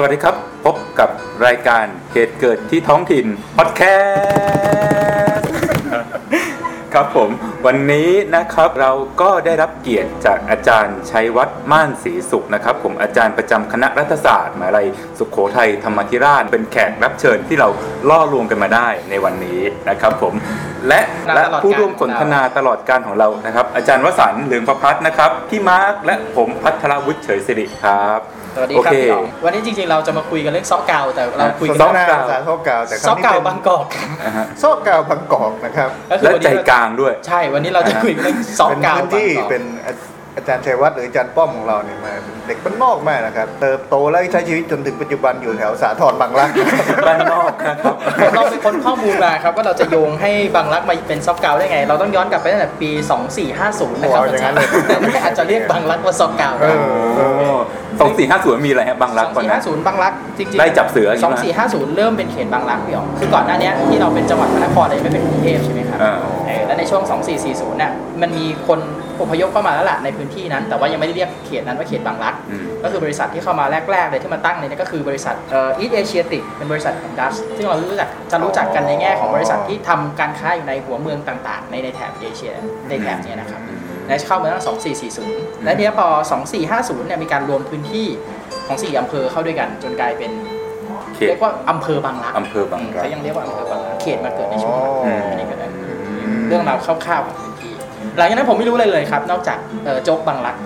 สวัสดีครับ พบกับรายการเหตุเกิดที่ท้องถิ่นพอดแคสต์ครับผมวันนี้นะครับเราก็ได้รับเกียรติจากอาจารย์ชัยวัฒน์ม่านศรีสุขนะครับ ผมอาจารย์ประจำคณะรัฐศาสตร์มหาลัยสุขโขทัยธรรมธิราชเป็นแขกรับเชิญที่เราล่อลวงกันมาได้ในวันนี้นะครับ ผมและและผู้ร่วมสนทนาตลอดกาลของเรานะครับ อาจารย์วสันต์เหลืองประพัฒน์นะครับ พี่มาร์คและผมพัทรวุฒิเฉยสิริครับสวัสดีโอครับเคพี่อ๋องวันนี้จริงๆเราจะมาคุยกันเรื่องซอกเกาแต่เราคุยกันซเรื่ออกงเก่าภาษาซอกเก่าแต่คซรั้องกนี้เกาเป็นบางกอกนะฮะซอกเก่าบางกอกนะครับก็คือและวันใจนี้กลางด้วย ใช่วันนี้เราจะคุยกันเรื่องซอกเป็นเกาพื้นบางที่กอกเป็น อาอาจารย์ชัยวัฒน์หรืออาจารย์ป้อมของเราเนี่ยมาเด็กบ้านนอกมากนะครับเติบโตและใช้ชีวิตจนถึงปัจจุบันอยู่แถวสาทรบางรักนะครับบ้านนอกนะครับเราไปค้นข้อมูลมาครับว่าเราจะโยงให้บางรักมาเป็นซอกเกาได้ไง เราต้องย้อนกลับไปตั้งแต่ปี 2450 นะครับโอ้อย่างนั้นเลยแต่อาจจะเรียกบางรักว่าซอกเกาเอได้อ สองสี่ห้าศูนย์มีอะไรฮะบางรักก่อนนะ2450บางรักจริงๆไล่จับเสืออย่างงี้ไหม2450เริ่มเป็นเขตบางรักพี่อ๋องคือก่อนหน้านี้ที่เราเป็นจังหวัดพระนครเลยไม่เป็นกรุงเทพใช่ไหมครับ อ่า เออและในช่วง 2440เนี่ยมันมีคนอพยพเข้ามาแล้วล่ะในพื้นที่นั้น แต่ว่ายังไม่ได้เรียกเขตนั้นว่าเขตบางรัก อืม ก็คือบริษัทที่เข้ามาแรก ๆ เลยที่มาตั้งเนี่ยก็คือบริษัทเอ่อ East Asiatic เป็นบริษัทของดัชซึ่งเรารู้จักจะรู้จักกันในแง่ของบริษัทที่ทำการค้าอยู่ในหัวเมืองต่าง ๆ ในในแถบเอเชียในแถบเนี้นะครับ และเข้ามาตั้ง2440 และเนี้ยพอ 2450 เนี่ยมีการรวมพื้นที่ของ 4 อำเภอเข้าด้วยกันจนกลายเป็นเขตเรียกว่าอำเภอบางรักอำเภอบางรักเขายังเรียกว่าอำเภอบางรักเขตมาเกิดในช่วงนั้นอ๋ออันนี้ก็ได้เรื่องราวคร่าวๆของพื้นที่หลังจากนั้นผมไม่รู้เลยเลยครับ นอกจากเอ่อโจ๊กบางรัก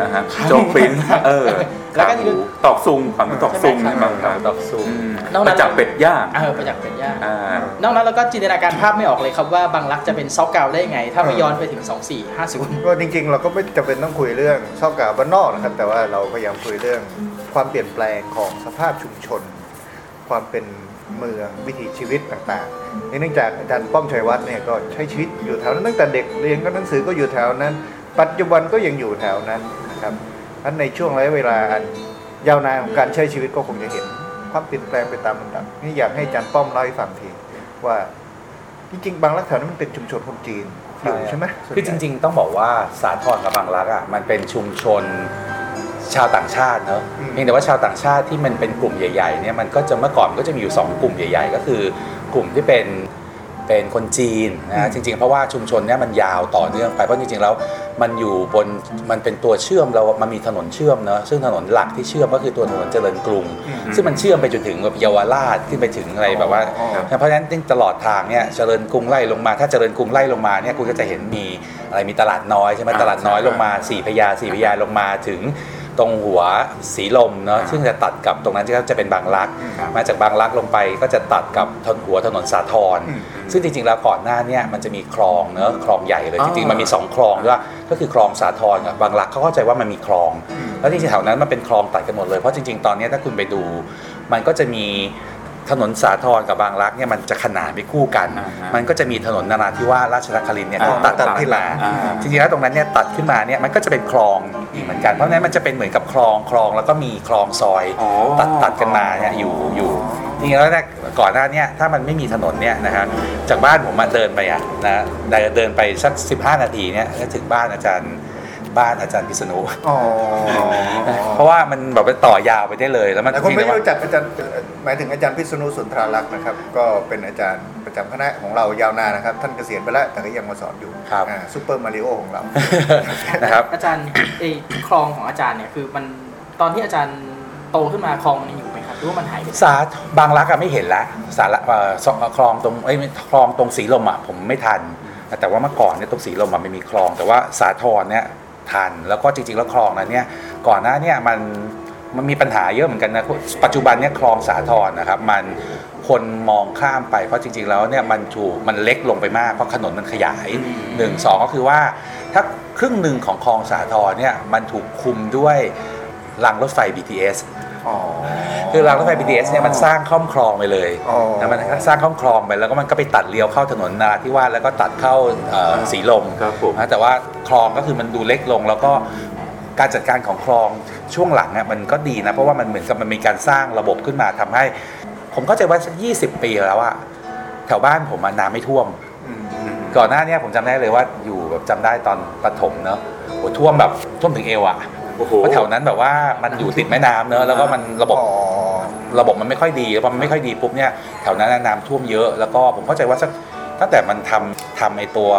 นะฮะโจกปิ้นเออแล้วก็ขาหมูตอกซุงความตอกซุงใช่ไหมใช่ไหมครับตอกซุงอืมนอกนั้นมาจากเป็ดย่างเออประจักษ์เป็นย่างอ่านอกนั้นเราก็จินตนาการภาพไม่ออกเลยครับว่าบางรักจะเป็นซอกเกาได้ยังไง ถ้าไม่ย้อนไปถึง 2450ก็จริงๆ เราก็ไม่จำเป็นต้องคุยเรื่องซอกเก่าบ้านนอกนะครับแต่ว่าเราพยายามคุยเรื่องความเปลี่ยนแปลงของสภาพชุมชน ความเป็นเมืองวิถีชีวิตต่างๆ เนื่องจากอาจารย์ป้อมชัยวัฒน์เนี่ยก็ใช้ชีวิตอยู่แถวนั้นตั้งแต่เด็กเรียนก็หนังสือก็อยู่แถวนั้น ปัจจุบันก็ยังอยู่แถวนั้น นะครับอันในช่วงระยะเวลาอันยาวนานของการใช้ชีวิตก็คงจะเห็นความเปลี่ยนแปลงไปตามลำดับนี่อยากให้อาจารย์ป้อมเล่าให้ฟังทีว่าจริงๆบางรักแถวนั้นมันเป็นชุมชนคนจีนอยู่ใช่ไหมคือจริง ๆ ต้องบอกว่าสาทรกับบางรักอะมันเป็นชุมชนชาวต่างชาติเนอะเพียงแต่ว่าชาวต่างชาติที่มันเป็นกลุ่มใหญ่ๆเนี่ยมันก็จะเมื่อก่อนมันก็จะมีอยู่ 2 กลุ่มใหญ่ ๆ ก็คือกลุ่มที่เป็นเป็นคนจีนนะจริง ๆ เพราะว่าชุมชนเนี่ยมันยาวต่อเนื่องไปเพราะจริงๆแล้ว มันอยู่บนมันเป็นตัวเชื่อมเรา มันมีถนนเชื่อมเนอะซึ่งถนนหลักที่เชื่อมก็คือตัวถนนเจริญกรุง ซึ่งมันเชื่อมไปจนถึงแบบเยาวราชขึ้นไปถึงอะไรแบบว่าอ๋อเพราะฉะนั้นตลอดทางเนี่ยเจริญกรุงไล่ลงมา ถ้าเจริญกรุงไล่ลงมาเนี่ยคุณก็จะเห็นมีอะไรมีตลาดน้อยใช่ไหมอ่าตลาดน้อยใช่ลงมาสี่พญาสี่พญาลงมาถึง ตรงหัวสีลมเนาะซึ่งจะตัดกับตรงนั้นก็จะเป็นบางรัก มาจากบางรักลงไปก็จะตัดกับถนนหัวถนนสาทรอืมซึ่งจริงๆแล้วก่อนหน้าเนี่ยมันจะมีคลองเนอะคลองใหญ่เลยอ๋อจริงๆมันมีสองคลองด้วยก็คือคลองสาทรกับบางรักเขาเข้าใจว่ามันมีคลอง แล้วจริงๆแถวนั้นมันเป็นคลองตัดกันหมดเลยเพราะจริงๆตอนนี้ถ้าคุณไปดู มันก็จะมี ถนนสาทรกับบางรักเนี่ยมันจะขนานไปคู่กันอ่าฮะมันก็จะมีถนนนาราธิวาสราชนครินทร์เนี่ยอ่าตัดตัดตัดที่ขึ้นหลัมางอ่าจริงๆแล้วตรงนั้นเนี่ยตัดขึ้นมาเนี่ยมันก็จะเป็นคลองอีกเหมือนกันเพราะฉะนั้นมันจะเป็นเหมือนกับคลองคลองแล้วก็มีคลองซอยอ๋อตัดตัดกันมาเนี่ยอยู่อยู่จริงๆแล้วเนี่ยก่อนหน้าเนี้ถ้ามันไม่มีถนนเนี่ยนะครับจากบ้านผมมาเดินไปอะนะเดินเดินไปสัก 15 นาทีเนี่ยก็ถึงบ้านอาจารย์ บ้านอาจารย์พิษณุอ๋อเพราะว่ามันแบบว่าต่อยาวไปได้เลย แล้วมันแต่คนไม่เพียงแต่ว่ารู้จักอาจารย์หมายถึงอาจารย์พิษณุสุนทราลักษณ์นะครับ ก็เป็นอาจารย์ประจำคณะของเรายาวนานนะครับ ท่านเกษียณไปแล้วแต่ก็ยังมาสอนอยู่ครับอ่าซูเปอร์มาริโอของเรานะครับ อาจารย์ไอ้คลองของอาจารย์เนี่ยคือมันตอนที่อาจารย์โตขึ้นมาคลองมันยังอยู่ไหมครับหรือว่ามันหายไปสาบางรักอะไม่เห็นละสาระเอ่อสคลองตรงเอ้ยไม่คลองตรงสีลมอะผมไม่ทันแต่ว่าเมื่อก่อนเนี่ยตรงสีลมอะไม่มีคลอง แต่ว่าสาทรเนี่ย ทัน แล้วก็จริงๆแล้วคลองนั้นเนี่ยก่อนหน้าเนี่ยมันมันมีปัญหาเยอะเหมือนกันนะปัจจุบันเนี่ยคลองสาทรนะครับมันคนมองข้ามไปเพราะจริงๆแล้วเนี่ยมันถูกมันเล็กลงไปมากเพราะถนนมันขยายหนึ่งสองก็คือว่าถ้าครึ่งหนึ่งของคลองสาทรเนี่ยมันถูกคุมด้วยรางรถไฟ BTS อ๋อ คือรางรถไฟ BTS เนี่ยมันสร้างข้อมคลองไปเลยอ๋อนะมันสร้างข้อมคลองไปแล้วก็มันก็ไปตัดเลี้ยวเข้าถนนนาราธิวาสแล้วก็ตัดเข้าเอ่อสีลมครับผมนะแต่ว่าคลองก็คือมันดูเล็กลงแล้วก็การจัดการของคลองช่วงหลังอะมันก็ดีนะ เพราะว่ามันเหมือนกับมันมีการสร้างระบบขึ้นมาทำให้ ผมเข้าใจว่าสัก20ปีแล้วอะแถวบ้านผมอะน้ำไม่ท่วมอืมก่อนหน้าเนี้ผมจำได้เลยว่าอยู่แบบจำได้ตอนปฐมเนอะโอ้ท่วมแบบท่วมถึงเอวอะโอ้โห เพราะแถวนั้นแบบว่ามันอยู่ติดแม่น้ำเนอะแล้วก็มันระบบอ๋อระบบมันไม่ค่อยดีพอมันไม่ค่อยดีปุ๊บเนี่ยแถวนั้นน้ำท่วมเยอะ แล้วก็ผมเข้าใจว่าสักตั้งแต่มันทำทำไอตัว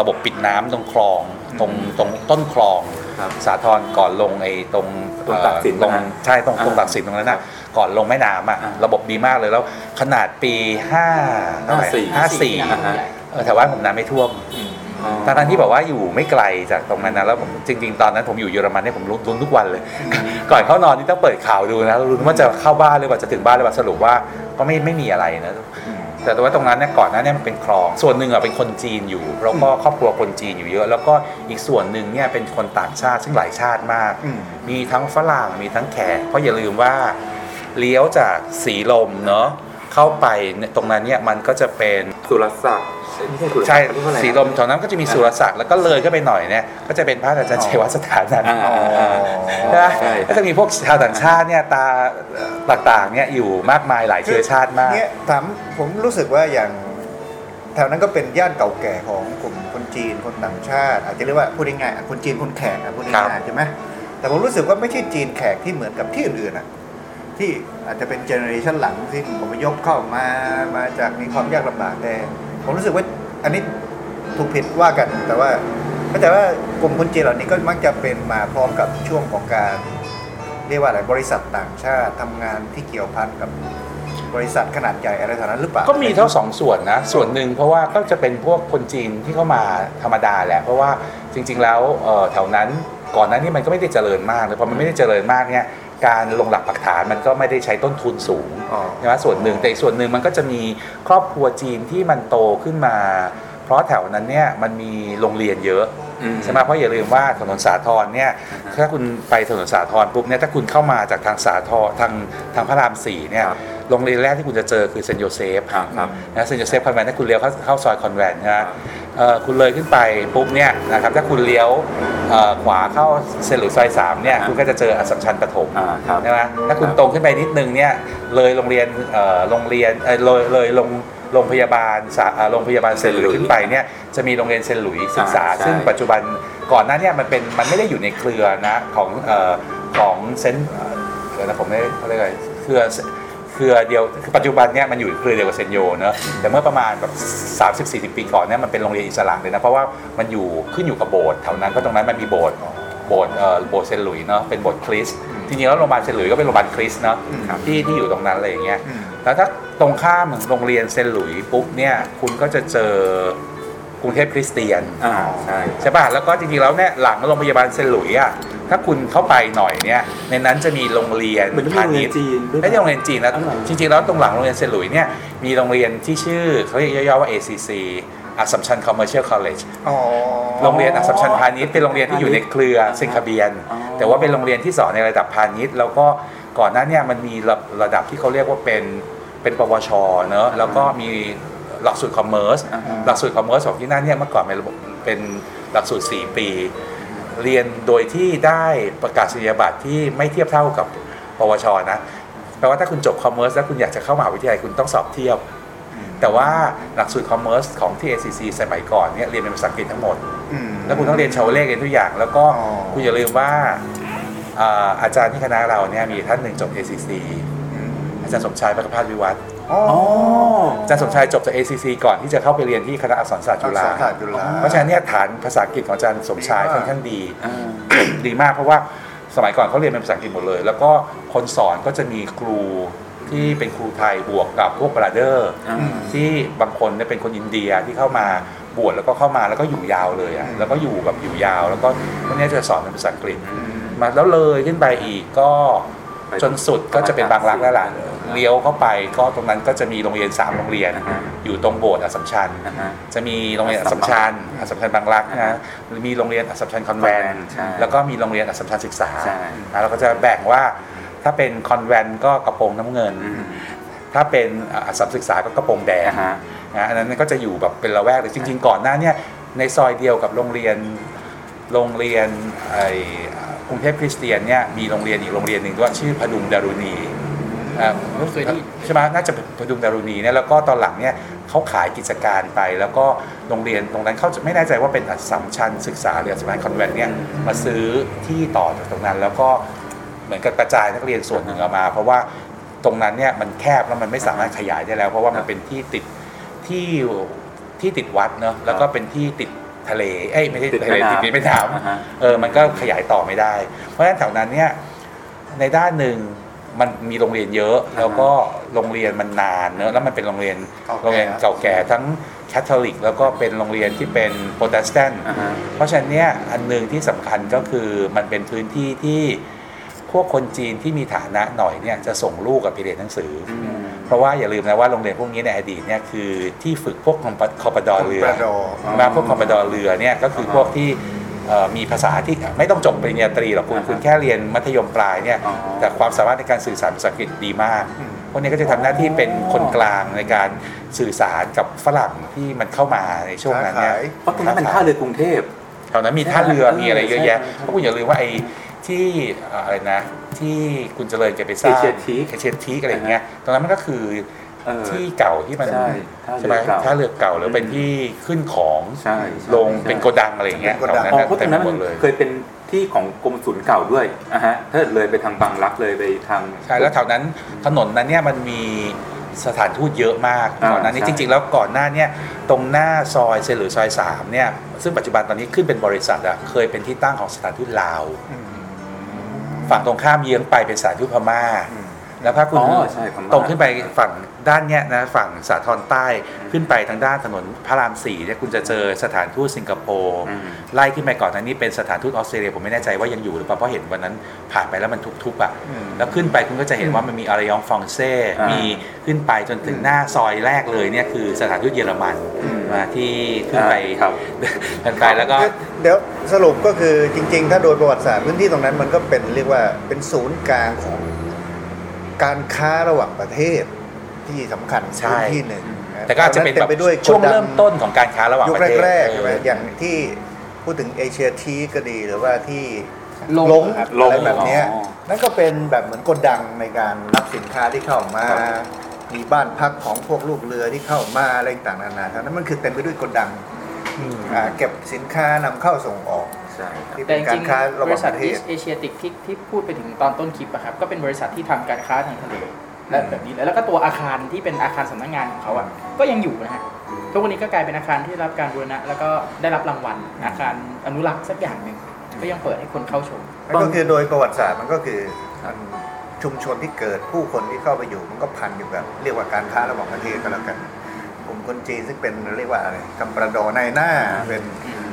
ระบบปิดน้ำตรงคลองตรงตรงต้นคลองครับสาทรก่อนลงไอ้ตรงตรงตากสินเอ่อตรงนะฮะใช่ตรงตรงอ่าตากสินตรงนั้นน่ะก่อนลงแม่น้ำอะอ่าระบบดีมากเลยแล้วขนาดปี5เท่าไหร่54ห้าสี่อ่าฮะเออแถวบ้านผมน้ำไม่ท่วม ทั้งๆที่แบบว่าอยู่ไม่ไกลจากตรงนั้นนะแล้วผมจริง ๆ ตอนนั้นผมอยู่เยอรมันเนี่ยผมลุ้นทุกวันเลย ก่อนเข้านอนนี่ต้องเปิดข่าวดูนะลุ้นว่าจะเข้าบ้านหรือว่าจะถึงบ้านหรือว่าสรุปว่าก็ไม่ไม่มีอะไรนะแต่ว่าตรงนั้นเนี่ยก่อนหน้าเนี้มันเป็นคลอง ส่วนหนึ่งอะเป็นคนจีนอยู่แล้วก็ครอบครัวคนจีนอยู่เยอะ แล้วก็อีกส่วนหนึ่งเนี่ยเป็นคนต่างชาติซึ่งหลายชาติมากอืมมีทั้งฝรั่งมีทั้งแขกเพราะอย่าลืมว่าเลี้ยวจากสีลมเนาะเข้าไปเนี่ยตรงนั้นเนี่ยมันก็จะเป็นสุรศักดิ์ ไม่ใช่สุรศักดิ์ใช่เขาเรียกว่าอะไรสีลมแถวนั้นก็จะมีสุรศักดิ์แล้วก็เลยก็ไปหน่อยเนี่ยก็จะเป็นพระอาจารย์ชัยวัฒน์สถานันท์อ่าอ่าอ่าใช่ไหมใช่ ก็จะมีพวกชาวต่างชาติเนี่ยตาต่างๆเนี่ยอยู่มากมายหลายเชื้อชาติมาก เนี่ยถามผมรู้สึกว่าอย่างแถวนั้นก็เป็นย่านเก่าแก่ของกลุ่มคนจีนคนต่างชาติ อาจจะเรียกว่าพูดง่ายๆอะคนจีนคนแขกอะพูดครับง่ายๆใช่ไหมแต่ผมรู้สึกว่าไม่ใช่จีนแขกที่เหมือนกับที่อื่นๆอะที่อาจจะเป็นเจเนอเรชันหลังที่ผมยกเข้ามามาจากมีความยากลำบากแต่ ผมรู้สึกว่าอันนี้ถูกผิดว่ากัน แต่ว่าแต่ว่ากลุ่มคนจีนเหล่านี้ก็มักจะเป็นมาพร้อมกับช่วงของการเรียกว่าอะไรบริษัทต่างชาติทำงานที่เกี่ยวพันกับบริษัทขนาดใหญ่อะไรแถวนั้นหรือเปล่าก็มีทั้งสองส่วนนะ ส่วนหนึ่งเพราะว่าก็จะเป็นพวกคนจีนที่เข้ามาธรรมดาแหละเพราะว่าจริง ๆ แล้วเอ่อแถวนั้นก่อนหนั้นนี่มันก็ไม่ได้เจริญมากเลยพอมันไม่ได้เจริญมากเนี่ย การลงหลักปักฐานมันก็ไม่ได้ใช้ต้นทุนสูงอ๋อใช่ไหมส่วนหนึ่งแต่อีกส่วนหนึ่งมันก็จะมีครอบครัวจีนที่มันโตขึ้นมา เพราะแถวนั้นเนี่ยมันมีโรงเรียนเยอะอืมใช่ไหมเพราะอย่าลืมว่าถนนสาทรเนี่ยถ้าคุณไปถนนสาทรปุ๊บเนี่ยถ้าคุณเข้ามาจากทางสาทรทางทางพระรามสี่เนี่ยครับโรงเรียนแรกที่คุณจะเจอคือเซนต์โยเซฟครับครับนะเซนต์โยเซฟคอนแวนต์ถ้าคุณเลี้ยวเข้าเข้าซอยคอนแวนต์นะครัฮะบเอ่อคุณเลยขึ้นไปปุ๊บเนี่ยนะครับถ้าคุณเลี้ยวเอ่อขวาเข้าเซนต์หลุยส์ซอยสามเนี่ยคุณก็จะเจออัสสัมชัญปฐมอ่าครับใช่ไหมถ้าคุณตรงขึ้นไปนิดนึงเนี่ยเลยโรงเรียนเอ่อโรงเรียนเอ่อเลยเลยโรง โรงพยาบาลสาเอ่อโรงพยาบาลเซนต์หลุยส์ขึ้นไปเนี่ยจะมีโรงเรียนเซนต์หลุยส์ศึกษา อ่าใช่ ซึ่งปัจจุบันก่อนหน้าเนี่ยมันเป็นมันไม่ได้อยู่ในเครือนะของเอ่อของเซนต์เอ่อเดี๋ยวนะผมไม่เขาเรียกอะไรเครือเครือเดียวคือปัจจุบันเนี่ยมันอยู่เครือเดียวกับเซนต์โยเนอะแต่เมื่อประมาณแบบ30 40 ปีก่อนเนี่ยมันเป็นโรงเรียนอิสระเลยนะเพราะว่ามันอยู่ขึ้นอยู่กับโบสถ์แถวนั้นเพราะตรงนั้นมันมีโบสถ์ โบสถ์เอ่อโบสถ์เซนต์หลุยส์เนาะเป็นโบสถ์คริสต์จริงๆแล้วโรงพยาบาลเซนต์หลุยส์ก็เป็นโรงพยาบาลคริสต์เนาะอืมที่ที่อยู่ตรงนั้นอะไรอย่างเงี้ยอืม แล้วถ้าตรงข้ามโรงเรียนเซนต์หลุยส์ปุ๊บเนี่ยคุณก็จะเจอกรุงเทพคริสเตียนอ่าใช่ใช่ป่ะแล้วก็จริงๆแล้วเนี่ยหลังโรงพยาบาลเซนต์หลุยส์อะถ้าคุณเข้าไปหน่อยเนี่ยในนั้นจะมีโรงเรียนเหมือนพาณิชย์โรงเรียนจีนด้วยไม่ใช่โรงเรียนจีนนะอ๋อเหรอจริงๆแล้วตรงหลังโรงเรียนเซนต์หลุยส์เนี่ยมีโรงเรียนที่ชื่อเขาเรียกย่อๆว่า ACC Assumption Commercial College อ๋อโรงเรียนอัสสัมชัญพาณิชย์เป็นโรงเรียนที่อยู่ในเครือเซนต์คาเบรียลอ๋อแต่ว่าเป็นโรงเรียนที่สอนในระดับพาณิชย์แล้วก็ก่อนหน้าเนี่ยมันมีระระดับที่เขาเรียกว่าเป็น เป็นปวชเนอะแล้วก็มีหลักสูตร commerce อ่าฮะหลักสูตร commerce ของที่นั่นเนี่ยเมื่อก่อนเป็นระบบเป็นหลักสูตร 4 ปี เรียนโดยที่ได้ประกาศนียบัตรที่ไม่เทียบเท่ากับปวชนะแปลว่าถ้าคุณจบคอมเมอร์สแล้วคุณอยากจะเข้ามหาวิทยาลัยคุณต้องสอบเทียบ แต่ว่าหลักสูตรคอมเมอร์สของที่ ACC สมัยก่อนเนี่ยเรียนเป็นภาษาอังกฤษทั้งหมดอืมแล้วคุณต้องเรียนชาวเลขเรียนทุกอย่าง แล้วก็อ๋อคุณอย่าลืมว่าอ่าอาจารย์ที่คณะเราเนี่ยมีท่านหนึ่งจบ ACC อืมอาจารย์สมชายประภาสวิวัฒน์อ๋ออ๋ออาจารย์สมชายจบจาก ACC ก่อนที่จะเข้าไปเรียนที่คณะอักษรศาสตร์จุฬาอักษรศาสตร์จุฬาเพราะฉะนั้นเนี่ยฐานภาษาอังกฤษของอาจารย์สมชายค่อนข้างดีอ่าดีมากเพราะว่าสมัยก่อนเขาเรียนเป็นภาษาอังกฤษหมดเลย แล้วก็คนสอนก็จะมีครูที่เป็นครูไทยบวกกับพวกบราเดอร์อ่าที่บางคนเนี่ยเป็นคนอินเดียที่เข้ามาบวชแล้วก็เข้ามาแล้วก็อยู่ยาวเลยอะแล้วก็อยู่แบบอยู่ยาว แล้วก็พวกเนี้ยจะสอนเป็นภาษาอังกฤษมาแล้วเลยขึ้นไปอีกก็ไป จนสุดก็จะเป็นบางรักแล้วล่ะเลี้ยวเข้าไปก็ตรงนั้นก็จะมีโรงเรียนสามโรงเรียนนะฮะอยู่ตรงโบสถ์อัสสัมชัญนะฮะจะมีโรงเรียนอัสสัมชัญอัสสัมชัญบางรักนะหรือมีโรงเรียนอัสสัมชัญคอนแวนต์ใช่แล้วก็มีโรงเรียนอัสสัมชัญศึกษาใช่นะเราก็จะแบ่งว่าถ้าเป็นคอนแวนต์ก็กระโปรงน้ำเงินอืมถ้าเป็นอัสสัมศึกษาก็กระโปรงแดงนะฮะนะอันนั้นก็จะอยู่แบบเป็นละแวกเลยจริง ๆ ก่อนหน้าเนี่ยในซอยเดียวกับโรงเรียน โรงเรียนไอกรุงเทพคริสเตียนเนี่ยมีโรงเรียนอีกโรงเรียนหนึ่งด้วยชื่อพดุงดารุณีอ่าเคยได้ยินใช่ไหมน่าจะเป็นพดุงดารุณีเนี่ยแล้วก็ตอนหลังเนี่ยเขาขายกิจการไป แล้วก็โรงเรียนตรงนั้นเขาจะไม่แน่ใจว่าเป็นอัสสัมชัญศึกษาหรืออัสสัมชัญคอนแวนต์เนี่ยมาซื้อที่ต่อจากตรงนั้น แล้วก็เหมือนกับกระจายนักเรียนส่วนหนึ่งออกมา เพราะว่าตรงนั้นเนี่ยมันแคบแล้วมันไม่สามารถขยายได้แล้ว เพราะว่ามันเป็นที่ติดที่ที่ติดวัดเนอะแล้วก็เป็นที่ติด ทะเล เอ้ยไม่ใช่ติดทะเลแม่น้ำติดแม่น้ำอ่าฮะเออมันก็ขยายต่อไม่ได้ เพราะฉะนั้นแถวนั้นเนี่ยในด้านหนึ่งมันมีโรงเรียนเยอะ แล้วก็โรงเรียนมันนานเนอะแล้วมันเป็นโรงเรียนเก่าแก่โรงเรียนเก่าแก่ทั้งแคทอลิก แล้วก็เป็นโรงเรียนที่เป็นโปรเตสแตนต์อ่าฮะเพราะฉะนั้นเนี่ยอันหนึ่งที่สำคัญก็คือมันเป็นพื้นที่ที่พวกคนจีนที่มีฐานะหน่อยเนี่ยจะส่งลูกกับไปเรียนหนังสืออือม เพราะว่าอย่าลืมนะว่าโรงเรียนพวกนี้ในอดีตเนี่ยคือที่ฝึกพวกคอมปคอปดอเรือคอมปดอมาพวกคอมปดอเรือเนี่ยก็คือพวกที่เอ่อมีภาษาที่ไม่ต้องจบปริญญาตรีหรอกคุณอ่าฮะคุณแค่เรียนมัธยมปลายเนี่ยอ๋อแต่ความสามารถในการสื่อสารภาษาอังกฤษดีมากอืมพวกนี้ก็จะทำหน้าที่เป็นคนกลางในการสื่อสารกับฝรั่งที่มันเข้ามาในช่วงนั้นเนี่ยค้าขายเพราะตรงนั้นเป็นท่าเรือกรุงเทพแถวนั้นมีท่าเรือใช่มีอะไรเยอะแยะใช่ใช่เพราะคุณอย่าลืมว่าไอ้ ที่เอ่ออะไรนะ ที่คุณเจริญแกไปสร้างเอเชียทีคเอเชียทีคอะไรอย่างเงี้ยตรงนั้นมันก็คือเออ ที่เก่าที่มันใช่ท่าใช่เรืไหมอเก่า ท่าเรือเก่าหรือเป็นที่ขึ้นของใช่ใช่ลงเป็นโกดังอะไรอย่างเงี้ยเป็นโกดังแถวอ๋อนั้นเพราะตเต็รมงไปนั้นหมมันดเลยเคยเป็นที่ของกรมศุลเก่าด้วยอะฮะถ้าเลยไปทางบางรักเลยไปทาง ใช่แล้วแถวนั้นถนนนั้นเนี่ยมันมีสถานทูตเยอะมากอ่าก่อนหน้านี้ใช่ จริง ๆ แล้วก่อนหน้าเนี่ยตรงหน้าซอยเซนหรือซอยสามเนี่ยซึ่งปัจจุบันตอนนี้ขึ้นเป็นบริษัทอะเคยเป็นที่ตั้งของสถานทูตลาว อืม ฝั่งตรงข้ามเยื้องไปเป็นสถานทูตพม่า แล้วถ้าคุณอ๋อใช่พม่าตรงขึ้นไปฝั่งด้านเนี้ยนะฝั่งสาทรใต้ขึ้นไปทางด้านถนนพระรามสี่เนี่ยคุณจะเจอสถานทูตสิงคโปร์อืมไล่ขึ้นไปก่อนนั้นนี่เป็นสถานทูตออสเตรเลียผมไม่แน่ใจว่ายังอยู่หรือเปล่าเพราะเห็นวันนั้นผ่านไปแล้วมันทุบๆอะอืมแล้วขึ้นไปคุณก็จะเห็นว่ามันมีอารยองฟองเซ่อ่ามีมีขึ้นไปจนถึงหน้าซอยแรกเลยเนี่ยคือสถานทูตเยอรมันอืมมาที่ขึ้นไปอ่าครับกันไปแล้วก็เดี๋ยวสรุปก็คือจริง ๆ ถ้าโดยประวัติศาสตร์พื้นที่ตรงนั้นมันก็เป็นเรียกว่าเป็นศูนย์กลางของ การค้าระหว่างประเทศที่สำคัญใช่พื้นที่หนึ่งนะแต่ก็อาจจะเป็นต็แบบมไปด้วยช่วงโกดัเริ่มต้นของการค้าระหว่างยุคประเทศแรกๆใช่ไหมเอออย่างที่พูดถึงเอเชียทีก็ดีหรือว่าที่ลงลงครับอะไรแบบเนี้ยอ๋อนั่นก็เป็นแบบเหมือนโกดังในการรับสินค้าที่เข้ามาครับมีบ้านพักของพวกลูกเรือที่เข้ามาอะไรต่างๆนานาทั้งนั้นมันคือเต็มไปด้วยโกดังอ่าเก็บสินค้านำเข้าส่งออก ใช่ครับ ที่แต่เป็นจการิรงค้าระๆหบว่างริปษัทระเทศ เอเชียติกที่ที่พูดไปถึงตอนต้นคลิปอะครับก็เป็นบริษัทที่ทำการค้าทางทะเลและแบบนี้แล้วแล้วก็ตัวอาคารที่เป็นอาคารสำนักงานของเขาอะก็ยังอยู่นะฮะทุกวันนี้ก็กลายเป็นอาคารที่ได้รับการบูรณะ แล้วก็ได้รับรางวัลอาคารอนุรักษ์สักอย่างหนึ่งก็ยังเปิดให้คนเข้าชม นั่นก็คือโดยประวัติศาสตร์มันก็คือมันชุมชนที่เกิดผู้คนที่เข้าไปอยู่มันก็พันอยู่แบบเรียกว่าการค้าระหว่างประเทศก็แล้วกันกลุ่มคนจีนซึ่งเป็นเรียกว่าอะไรกำประดอในหน้าเป็น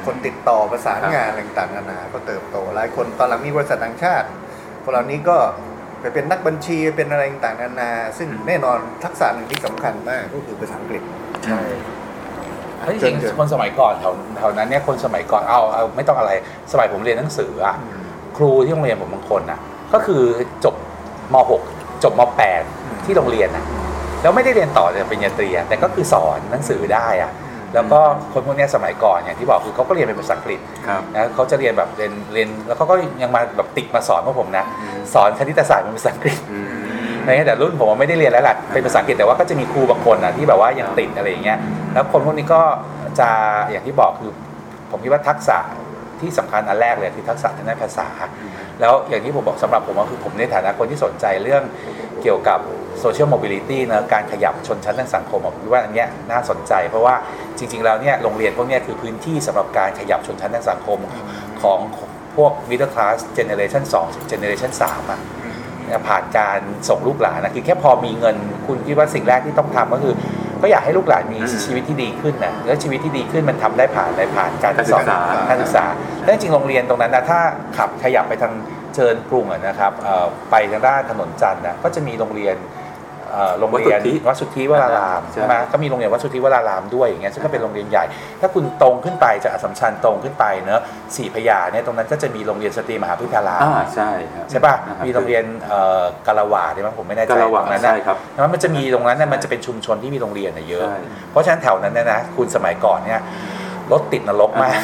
คนติดต่อประสานงานอะไรต่างๆนานาก็เติบโต หลายคนตอนหลังมีบริษัทต่างชาติคนเหล่านี้ก็ไปเป็นนักบัญชีเป็นอะไรต่างๆนานา ซึ่งแน่นอนทักษะหนึ่งที่สำคัญมากก็คือภาษาอังกฤษเฮ้ยจริงๆคนสมัยก่อนแถวแถวนั้นเนี่ยคนสมัยก่อนเอาเอาไม่ต้องอะไรสมัยผมเรียนหนังสืออะครูที่โรงเรียนผมบางคนอะก็คือจบม .6 จบม .8 ที่โรงเรียนอะแล้วไม่ได้เรียนต่อจากปริญญาตรีอะแต่ก็คือสอนหนังสือได้อะ แล้วก็คนพวกเนี้ยสมัยก่อนอย่างที่บอกคือเขาก็เรียนเป็นภาษาอังกฤษครับนะเขาจะเรียนแบบเรียนเรียนแล้วเขาก็ยังมาแบบติดมาสอนพวกผมนะสอนคณิตศาสตร์เป็นภาษาอังกฤษอืมในแต่รุ่นผมอะไม่ได้เรียนแล้วแหละเป็นภาษาอังกฤษแต่ว่าก็จะมีครูบางคนนะที่แบบว่ายังติดอะไรอย่างเงี้ยแล้วคนพวกนี้ก็จะอย่างที่บอกคือ ผมคิดว่าทักษะที่สำคัญอันแรกเลยคือทักษะทางด้านภาษา แล้วอย่างที่ผมบอกสำหรับผมก็คือผมในฐานะคนที่สนใจเรื่องเกี่ยวกับ social mobility นะการขยับชนชั้นทางสังคมผมคิดว่าอันเนี้ยน่าสนใจ เพราะว่าจริง ๆ แล้วเนี่ยโรงเรียนพวกเนี้ยคือพื้นที่สำหรับการขยับชนชั้นทางสังคมของพวก middle class generation 2 generation 3อะ ผ่านการส่งลูกหลานนะคือแค่พอมีเงินคุณคิดว่าสิ่งแรกที่ต้องทำก็คือ ก็อยากให้ลูกหลานมีอืมชีวิตที่ดีขึ้นนะแล้วชีวิตที่ดีขึ้นมันทำได้ผ่านอะไรผ่านการสอนการศึกษาการศึกษาแล้วจริงๆโรงเรียนตรงนั้นนะถ้าขับขยับไปทางเชิญกรุงอะนะครับเอ่อไปทางด้านถนนจันทร์นะก็จะมีโรงเรียนเอ่อ โรงเรียนวัดสุทธิวัดสุทธิวรารามใช่ใช่ไหมก็มีโรงเรียนวัดสุทธิวรารามด้วยอย่างเงี้ยซึ่งก็เป็นโรงเรียนใหญ่ ถ้าคุณตรงขึ้นไปจากอัสสัมชัญตรงขึ้นไปเนอะสี่พระยาเนี่ยตรงนั้นก็จะมีโรงเรียนสตรีมหาวิทยาลัยอ่าใช่ครับใช่ป่ะอ่าครับมีโรงเรียนเอ่อกาละวาใช่ไหมผมไม่แน่ใจกาละวาตรงนั้นใช่นะครับแล้วมันจะมีตรงนั้นน่ะมันจะเป็นชุมชนที่มีโรงเรียนน่ะเยอะใช่เพราะฉะนั้นแถวนั้นเนี่ยนะคุณสมัยก่อนเนี่ยรถติดนรกมาก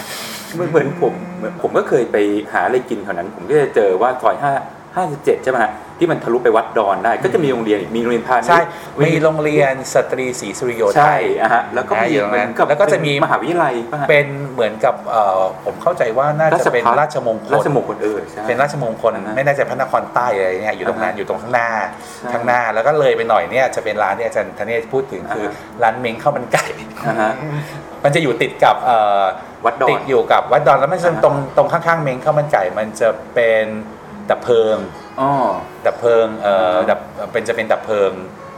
เหมือนเหมือนผมเหมือนผมก็เคยไปหาอะไรกินแถวนั้น ผมก็จะเจอว่าซอยห้า ห้าสิบเจ็ดใช่ไหมฮะที่มันทะลุไปวัดดอนได้ ก็จะมีโรงเรียนอีกมีโรงเรียนพาณิชย์ใช่ มีโรงเรียนสตรีศรีสุริโยไทใช่ย อะฮะแล้วก็มีอยู่ตรงนั้นเหมือนกับแล้วก็จะมีมหาวิทยาลัยป่ะฮะเป็นเหมือนกับเอ่อผมเข้าใจว่าน่าจะเป็นราชภัฏราชมงคล ราชมงคลเออใช่ เป็นราชมงคลอ่าฮะไม่แน่ใจพระนครใต้อะไรเนี่ยอยู่ตรงนั้นอ่าฮะอยู่ตรงข้างหน้าใช่ข้างหน้าแล้วก็เลยไปหน่อยเนี่ยจะเป็นร้านที่อาจารย์ธเนศพูดถึงคืออ่าฮะ ร้านเม้งข้าวมันไก่นะฮะมันจะอยู่ติดกับเอ่อวัดดอนติดอยู่กับวัดดอนแล้วมันจะอ่าฮะตรงตรงข้างๆเม้งข้าวมันไก่ มันจะเป็น ดับเพลิงอ๋อดับเพลิงเอ่อดับเป็นจะเป็นดับเพลิง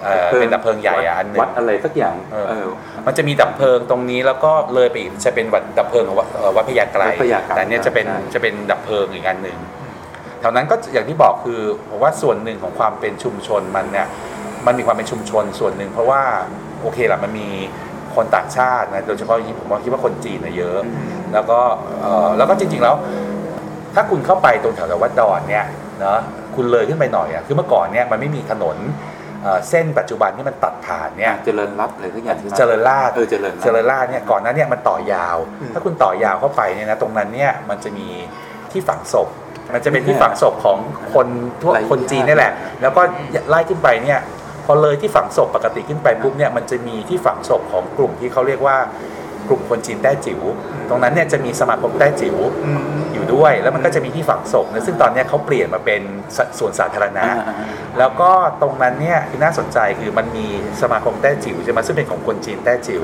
เอ่อเป็นดับเพลิงใหญ่อะอันหนึงวัดอะไรสักอย่างเออเออมันจะมีดับเพลิงตรงนี้แล้วก็เลยไปอีกจะเป็นวัดดับเพลิงของวัดเอ่อวัดพญาไกรวัดพญาไกรแต่เนี่ยจะเป็นใช่จะเป็นดับเพลิงอีกอันหนึ่งแถวนั้นก็อย่างที่บอกคือผมว่าส่วนหนึ่งของความเป็นชุมชนมันเนี่ยมันมีความเป็นชุมชนส่วนหนึ่ง เพราะว่าโอเคแหละมันมีคนต่างชาตินะโดยเฉพาะยิ่งผมว่าคิดว่าคนจีนนะเยอะ แล้วก็เอ่อแล้วก็จริง ๆ แล้ว ถ้าคุณเข้าไปตรงแถวๆวัดดอนเนี่ยเนาะคุณเลยขึ้นไปหน่อยอะคือเมื่อก่อนเนี่ยมันไม่มีถนนเอ่อเส้นปัจจุบันที่มันตัดผ่านเนี่ยเจริญรัตน์อะไรสักอย่างใช่ไหมเจริญราษฎร์เออเจริญรัตน์เจริญราษฎร์เนี่ยก่อนหนั้นเนี่ยมันต่อยาวอืมถ้าคุณต่อยาวเข้าไปเนี่ยนะตรงนั้นเนี่ยมันจะมีที่ฝังศพ มันจะเป็นที่ฝังศพของคนทั่วหลายคนจีนนี่แหละ แล้วก็ไล่ขึ้นไปเนี่ยพอเลยที่ฝังศพปกติขึ้นไปปุ๊บเนี่ยมันจะมีที่ฝังศพของกลุ่มที่เขาเรียกว่า กลุ่มคนจีนแต้จิ๋วตรงนั้นเนี่ยจะมีสมาคมแต้จิ๋วอืมอยู่ด้วย แล้วมันก็จะมีที่ฝังศพนะซึ่งตอนเนี้ยเขาเปลี่ยนมาเป็นสส่วนสาธารณะอ่าแล้วก็ตรงนั้นเนี่ยที่น่าสนใจคือมันมีสมาคมแต้จิ๋วใช่ไหมซึ่งเป็นของคนจีนแต้จิ๋ว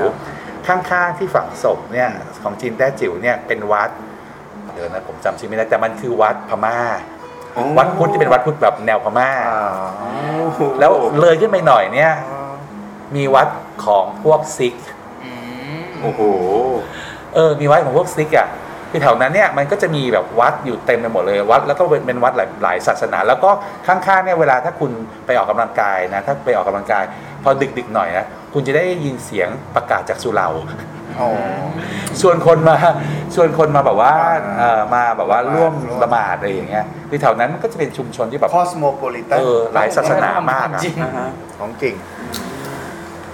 ข้างๆที่ฝังศพเนี่ยของจีนแต้จิ๋วเนี่ยเป็นวัดเดี๋ยวนะผมจำชื่อไม่ได้แต่มันคือวัดพม่าโอ้วัดพุทธที่เป็นวัดพุทธแบบแนวพม่าอ่าแล้วเลยขึ้นไปหน่อยเนี่ยมีวัดของพวกซิกอืม โอ้โห เออ มีวัดของพวกซิกอะคือแถวนั้นเนี่ยมันก็จะมีแบบวัดอยู่เต็มไปหมดเลยวัด แล้วก็เป็นเป็นวัดหลายหลายศาสนา แล้วก็ข้างๆเนี่ยเวลาถ้าคุณไปออกกำลังกายนะถ้าไปออกกำลังกาย พอดึกๆหน่อยนะคุณจะได้ยินเสียงประกาศจากสุเหร่าอ๋อชวนคนมาชวนคนมาแบบว่าอ่าเอ่อมาแบบว่าร่วมร่วมละหมาดอะไรอย่างเงี้ยคือแถวนั้นมันก็จะเป็นชุมชนที่แบบคอสโมโพลิตัเอนอหลายศาสนามากอะจริงอ่าฮะของจริง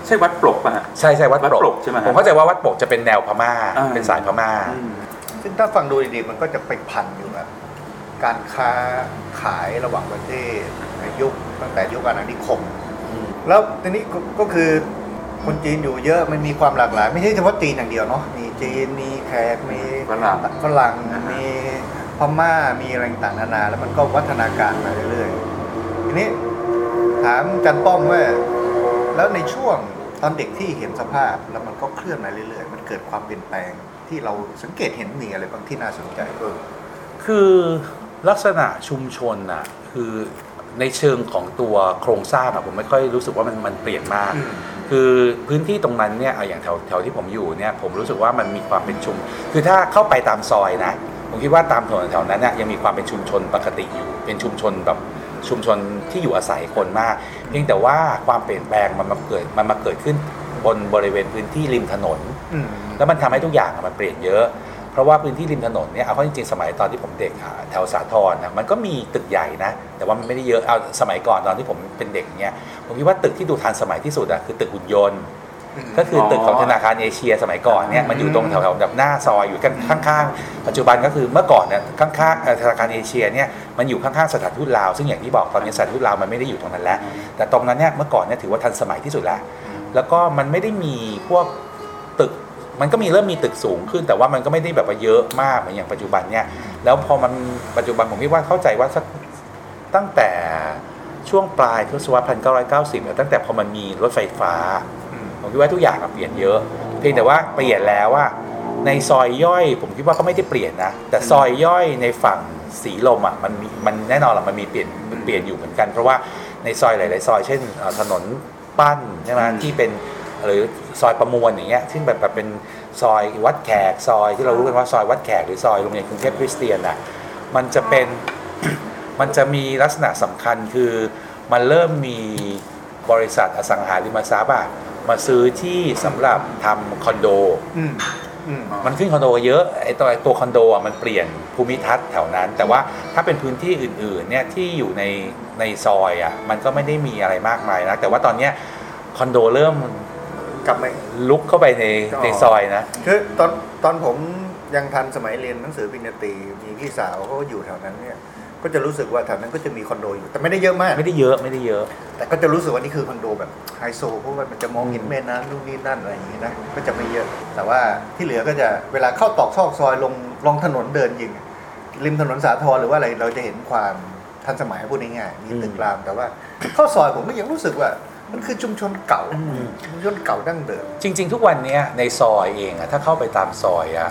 ใช่วัดปลกป่ะฮะ ใช่ใช่วัดวัดปปลลกกใช่ไหมฮะผมเข้าใจว่าวัดปลกจะเป็นแนวพม่าอ่า เป็นสายพม่าอืมซึ่งถ้าฟังดูดีๆมันก็จะไปพันอยู่กับการค้าขายระหว่างประเทศในยุคตั้งแต่ยุคอาณานิคม แล้วทีนี้ก็ก็คือคนจีนอยู่เยอะมันมีความหลากหลาย ไม่ใช่เฉพาะจีนอย่างเดียวเนาะมีจีนมีแขกมีฝรั่ง ฝรั่งมีพม่ามีอะไรต่างๆนานา แล้วมันก็วัฒนาการมาเรื่อยๆทีนี้ถามจันป้อมว่า แล้วในช่วงตอนเด็กที่เห็นสภาพแล้วมันก็เคลื่อนมาเรื่อยๆ มันเกิดความเปลี่ยนแปลงที่เราสังเกตเห็นมีอะไรบางที่น่าสนใจเออคือลักษณะชุมชนน่ะคือในเชิงของตัวโครงสร้างอะผมไม่ค่อยรู้สึกว่ามันมันเปลี่ยนมากอืมคือพื้นที่ตรงนั้นเนี่ยเอาอย่างแถวแถวที่ผมอยู่เนี่ยผมรู้สึกว่ามันมีความเป็นชุม คือถ้าเข้าไปตามซอยนะ ผมคิดว่าตามถนนแถวนั้นน่ะยังมีความเป็นชุมชนปกติอยู่เป็นชุมชนแบบ ชุมชนที่อยู่อาศัยคนมาก เพียงแต่ว่าความเปลี่ยนแปลงมันมาเกิดมันมาเกิดขึ้นบนบริเวณพื้นที่ริมถนนอืมแล้วมันทำให้ทุกอย่างอะมันเปลี่ยนเยอะ เพราะว่าพื้นที่ริมถนนเนี่ยเอาเข้าจริงๆสมัยตอนที่ผมเด็กอะแถวสาทรนะมันก็มีตึกใหญ่นะ แต่ว่ามันไม่ได้เยอะเอาสมัยก่อนตอนที่ผมเป็นเด็กเนี่ยผมคิดว่าตึกที่ดูทันสมัยที่สุดอะคือตึกหุ่นยนต์ ก็คือตึกของธนาคารเอเชียสมัยก่อนเนี่ยมันอยู่ตรงแถวๆแบบหน้าซอยอยู่กันข้างๆ ปัจจุบันก็คือเมื่อก่อนเนี่ยข้างๆเอ่อธนาคารเอเชียเนี่ยมันอยู่ข้างๆสถานทูตลาวซึ่งอย่างที่บอกตอนนี้สถานทูตลาวมันไม่ได้อยู่ตรงนั้นแล้ว แต่ตรงนั้นเนี่ยเมื่อก่อนเนี่ยถือว่าทันสมัยที่สุดแล้วแล้วก็มันไม่ได้มีพวกตึกมันก็มีเริ่มมีตึกสูงขึ้น แต่ว่ามันก็ไม่ได้แบบว่าเยอะมากเหมือนอย่างปัจจุบันเนี่ยแล้วพอมันปัจจุบันผมคิดว่าเข้าใจว่าสักตั้งแต่ช่วงปลายทศวรรษ1990 ตั้งแต่พอมันมีรถไฟฟ้า ผมคิดว่าทุกอย่างอะเปลี่ยนเยอะ เพียงแต่ว่าเปลี่ยนแล้วว่า ในซอยย่อย ผมคิดว่าก็ไม่ได้เปลี่ยนนะ แต่ซอยย่อยในฝั่งสีลมอะมันมีมันแน่นอนแหละมันมีเปลี่ยนเปลี่ยนอยู่เหมือนกัน เพราะว่าในซอยหลาย ๆ ซอย เช่นเอ่อถนนปั้นใช่ไหมอืมที่เป็นหรือซอยประมวลอย่างเงี้ยซึ่งแบบแบบเป็นซอยวัดแขกซอยที่เรารู้กันว่าซอยวัดแขกหรือซอยโรงเรียนกรุงเทพคริสเตียนอะมันจะเป็นมันจะมีลักษณะสำคัญคือมันเริ่มมีบริษัทอสังหาริมทรัพย์อะ มาซื้อที่สำหรับทำคอนโดอืมอืมมันขึ้นคอนโดเยอะไอ้ตัวตัวคอนโดอะมันเปลี่ยนภูมิทัศน์แถวนั้น แต่ว่าถ้าเป็นพื้นที่อื่นๆเนี่ยที่อยู่ในในซอยอะมันก็ไม่ได้มีอะไรมากมายนะแต่ว่าตอนเนี้ยคอนโดเริ่มกลับมาลุกเข้าไปในอ๋อในซอยนะคือตอนตอนผมยังทันสมัยเรียนหนังสือปริญญาตรีมีพี่สาวเขาอยู่แถวนั้นเนี่ย ก็จะรู้สึกว่าแถวนั้นก็จะมีคอนโดอยู่ แต่ไม่ได้เยอะมากไม่ได้เยอะไม่ได้เยอะ แต่ก็จะรู้สึกว่านี่คือคอนโดแบบไฮโซเพราะว่ามันจะมองเห็นแม่น้ำนู่นนี่นั่นอะไรอย่างงี้นะก็จะไม่เยอะ แต่ว่าที่เหลือก็จะเวลาเข้าตอกซอกซอยลงลองถนนเดินยิง ริมถนนสาทรหรือว่าอะไรเราจะเห็นความทันสมัยพูดง่ายๆมีตึกรามแต่ว่าเข้าซอยผมก็ยังรู้สึกว่ามันคือชุมชนเก่าอืมชุมชนเก่าดั้งเดิมจริง ๆ ทุกวันเนี้ยในซอยเองอะถ้าเข้าไปตามซอยอะ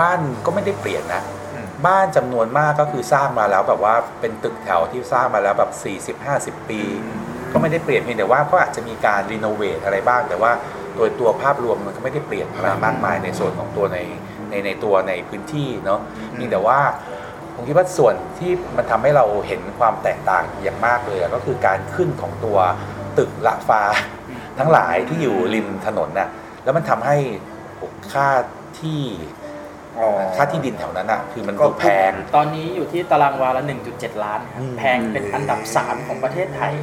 บ้านก็ไม่ได้เปลี่ยนนะอืม บ้านจำนวนมากก็คือสร้างมาแล้วแบบว่าเป็นตึกแถวที่สร้างมาแล้วแบบ 40-50 ปี ก็ไม่ได้เปลี่ยนเพียงแต่ว่าก็อาจจะมีการรีโนเวทอะไรบ้าง แต่ว่าโดยตัวภาพรวมมันก็ไม่ได้เปลี่ยนอะไรมากมายในส่วนของตัวในในในตัวในพื้นที่เนาะอืมเพียงแต่ว่าผมคิดว่าส่วนที่มันทำให้เราเห็นความแตกต่างอย่างมากเลยอะก็คือการขึ้นของตัวตึกละฟ้าทั้งหลายที่อยู่ริมถนนน่ะแล้วมันทำให้ค่าที่อ๋อ ค่าที่ดินแถวนั้นอะคือมันก็ดูแพง ตอนนี้อยู่ที่ตารางวาละ 1.7 ล้านครับอืมแพงเป็นอันดับ 3 ของประเทศไทย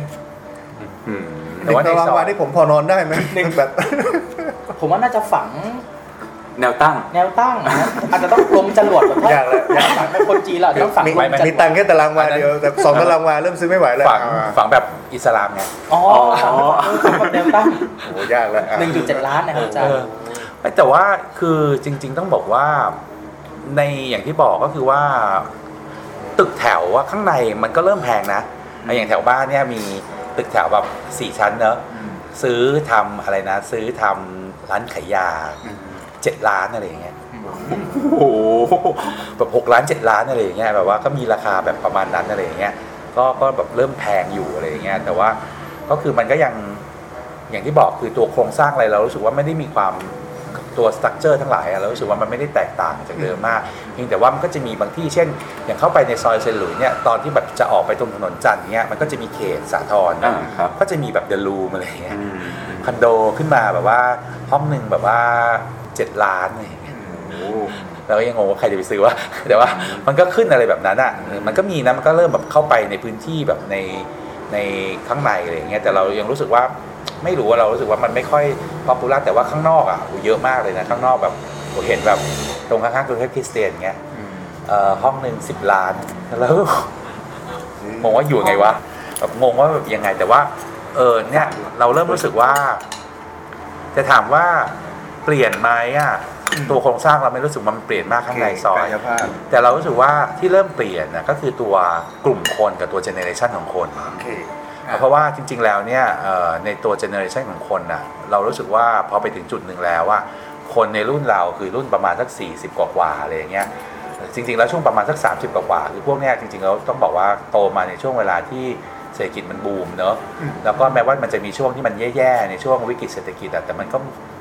อืมแต่ว่าในตารางซอวายที่ผมพอนอนได้ไหมแบบ ผมว่าน่าจะฝัง แนวตั้ง แนวตั้งนะอาจจะต้องลงจรวดแบบถ้ายากแล้วยากฝังเป็นคนจีนแล้วต้องฝังมีลงจรวดมีตังค์แค่ตารางวาเดียวแต่สองตารางวาเริ่มซื้อไม่ไหวแล้วฝังอ่าฝังแบบอิสลามไงอ๋อฝังฝังแบบแนวตั้งโหยากแล้วอะ1.7ล้านนะครับอาจารเอย์อ แต่ว่าคือจริง ๆ ต้องบอกว่าในอย่างที่บอกก็คือว่า ตึกแถวว่าข้างในมันก็เริ่มแพงนะอะอย่างแถวบ้านเนี่ยมีตึกแถวแบบสี่ชั้นเนอะซื้อทำอะไรนะ ซื้อทำร้านขายยาเจ็ดล้านอะไรอย่างเงี้ยโอ้โหแบบหกล้านเจ็ดล้านอะไรอย่างเงี้ยแบบว่าก็มีราคาแบบประมาณนั้นอะไรอย่างเงี้ยก็ก็แบบเริ่มแพงอยู่อะไรอย่างเงี้ยแต่ว่าก็คือมันก็ยังอย่างที่บอกคือตัวโครงสร้างอะไรเรารู้สึกว่าไม่ได้มีความ ตัวสตรัคเจอร์ทั้งหลายอะเรารู้สึกว่ามันไม่ได้แตกต่างจากเดิมมากเพียงแต่ว่ามันก็จะมีบางที่เช่น อย่างเข้าไปในซอยเซนหลุยเนี่ยตอนที่แบบจะออกไปตรงถนนจันทร์เนี้ยมันก็จะมีเขตสาทรอ่าครับ ก็จะมีแบบเดลูมอะไรอย่างเงี้ยอืมคอนโดขึ้นมาแบบว่าห้องหนึ่งแบบว่าเจ็ดล้านอะไรอย่างเงี้ย โอ้เราก็ยังงงว่าใครจะไปซื้อวะ แต่ว่ามันก็ขึ้นอะไรแบบนั้นอะเออมันก็มีนะ มันก็เริ่มแบบเข้าไปในพื้นที่แบบในในข้างในอะไรอย่างเงี้ย แต่เรายังรู้สึกว่า ไม่รู้ว่าเรารู้สึกว่ามันไม่ค่อยพอปูล่าแต่ว่าข้างนอกอะโหเยอะมากเลยนะข้างนอกแบบผมเห็นแบบตรงข้างๆกรุงเทพคริสเตียนเงี้ยอืมเอ่อห้องหนึ่งสิบล้านแล้วงงว่าอยู่ไงวะแบบงงว่าแบบยังไง แต่ว่า เออเนี่ย เราเริ่มรู้สึกว่า จะถามว่าเปลี่ยนไหมอะตัวโครงสร้างเราไม่รู้สึกว่ามันเปลี่ยนมากข้างในซอยกายภาพแต่เรารู้สึกว่าที่เริ่มเปลี่ยนนะก็คือตัวกลุ่มคนกับตัว generation ของคนโอ เคเพราะว่าจริง ๆ แล้วเนี่ยเอ่อในตัว generation ของคนน่ะเรารู้สึกว่าพอไปถึงจุดหนึ่งแล้วว่า คนในรุ่นเราคือรุ่นประมาณสัก 40 กว่าๆอะไรอย่างเงี้ยจริง ๆ แล้วช่วงประมาณสัก 30 กว่าๆคือพวกเนี้ยจริงๆแล้วต้องบอกว่าโตมาในช่วงเวลาที่เศรษฐกิจมันบูมเนอะอืมแล้วก็แม้ว่ามันจะมีช่วงที่มันแย่ๆในช่วงวิกฤตเศรษฐกิจอะแต่มันก็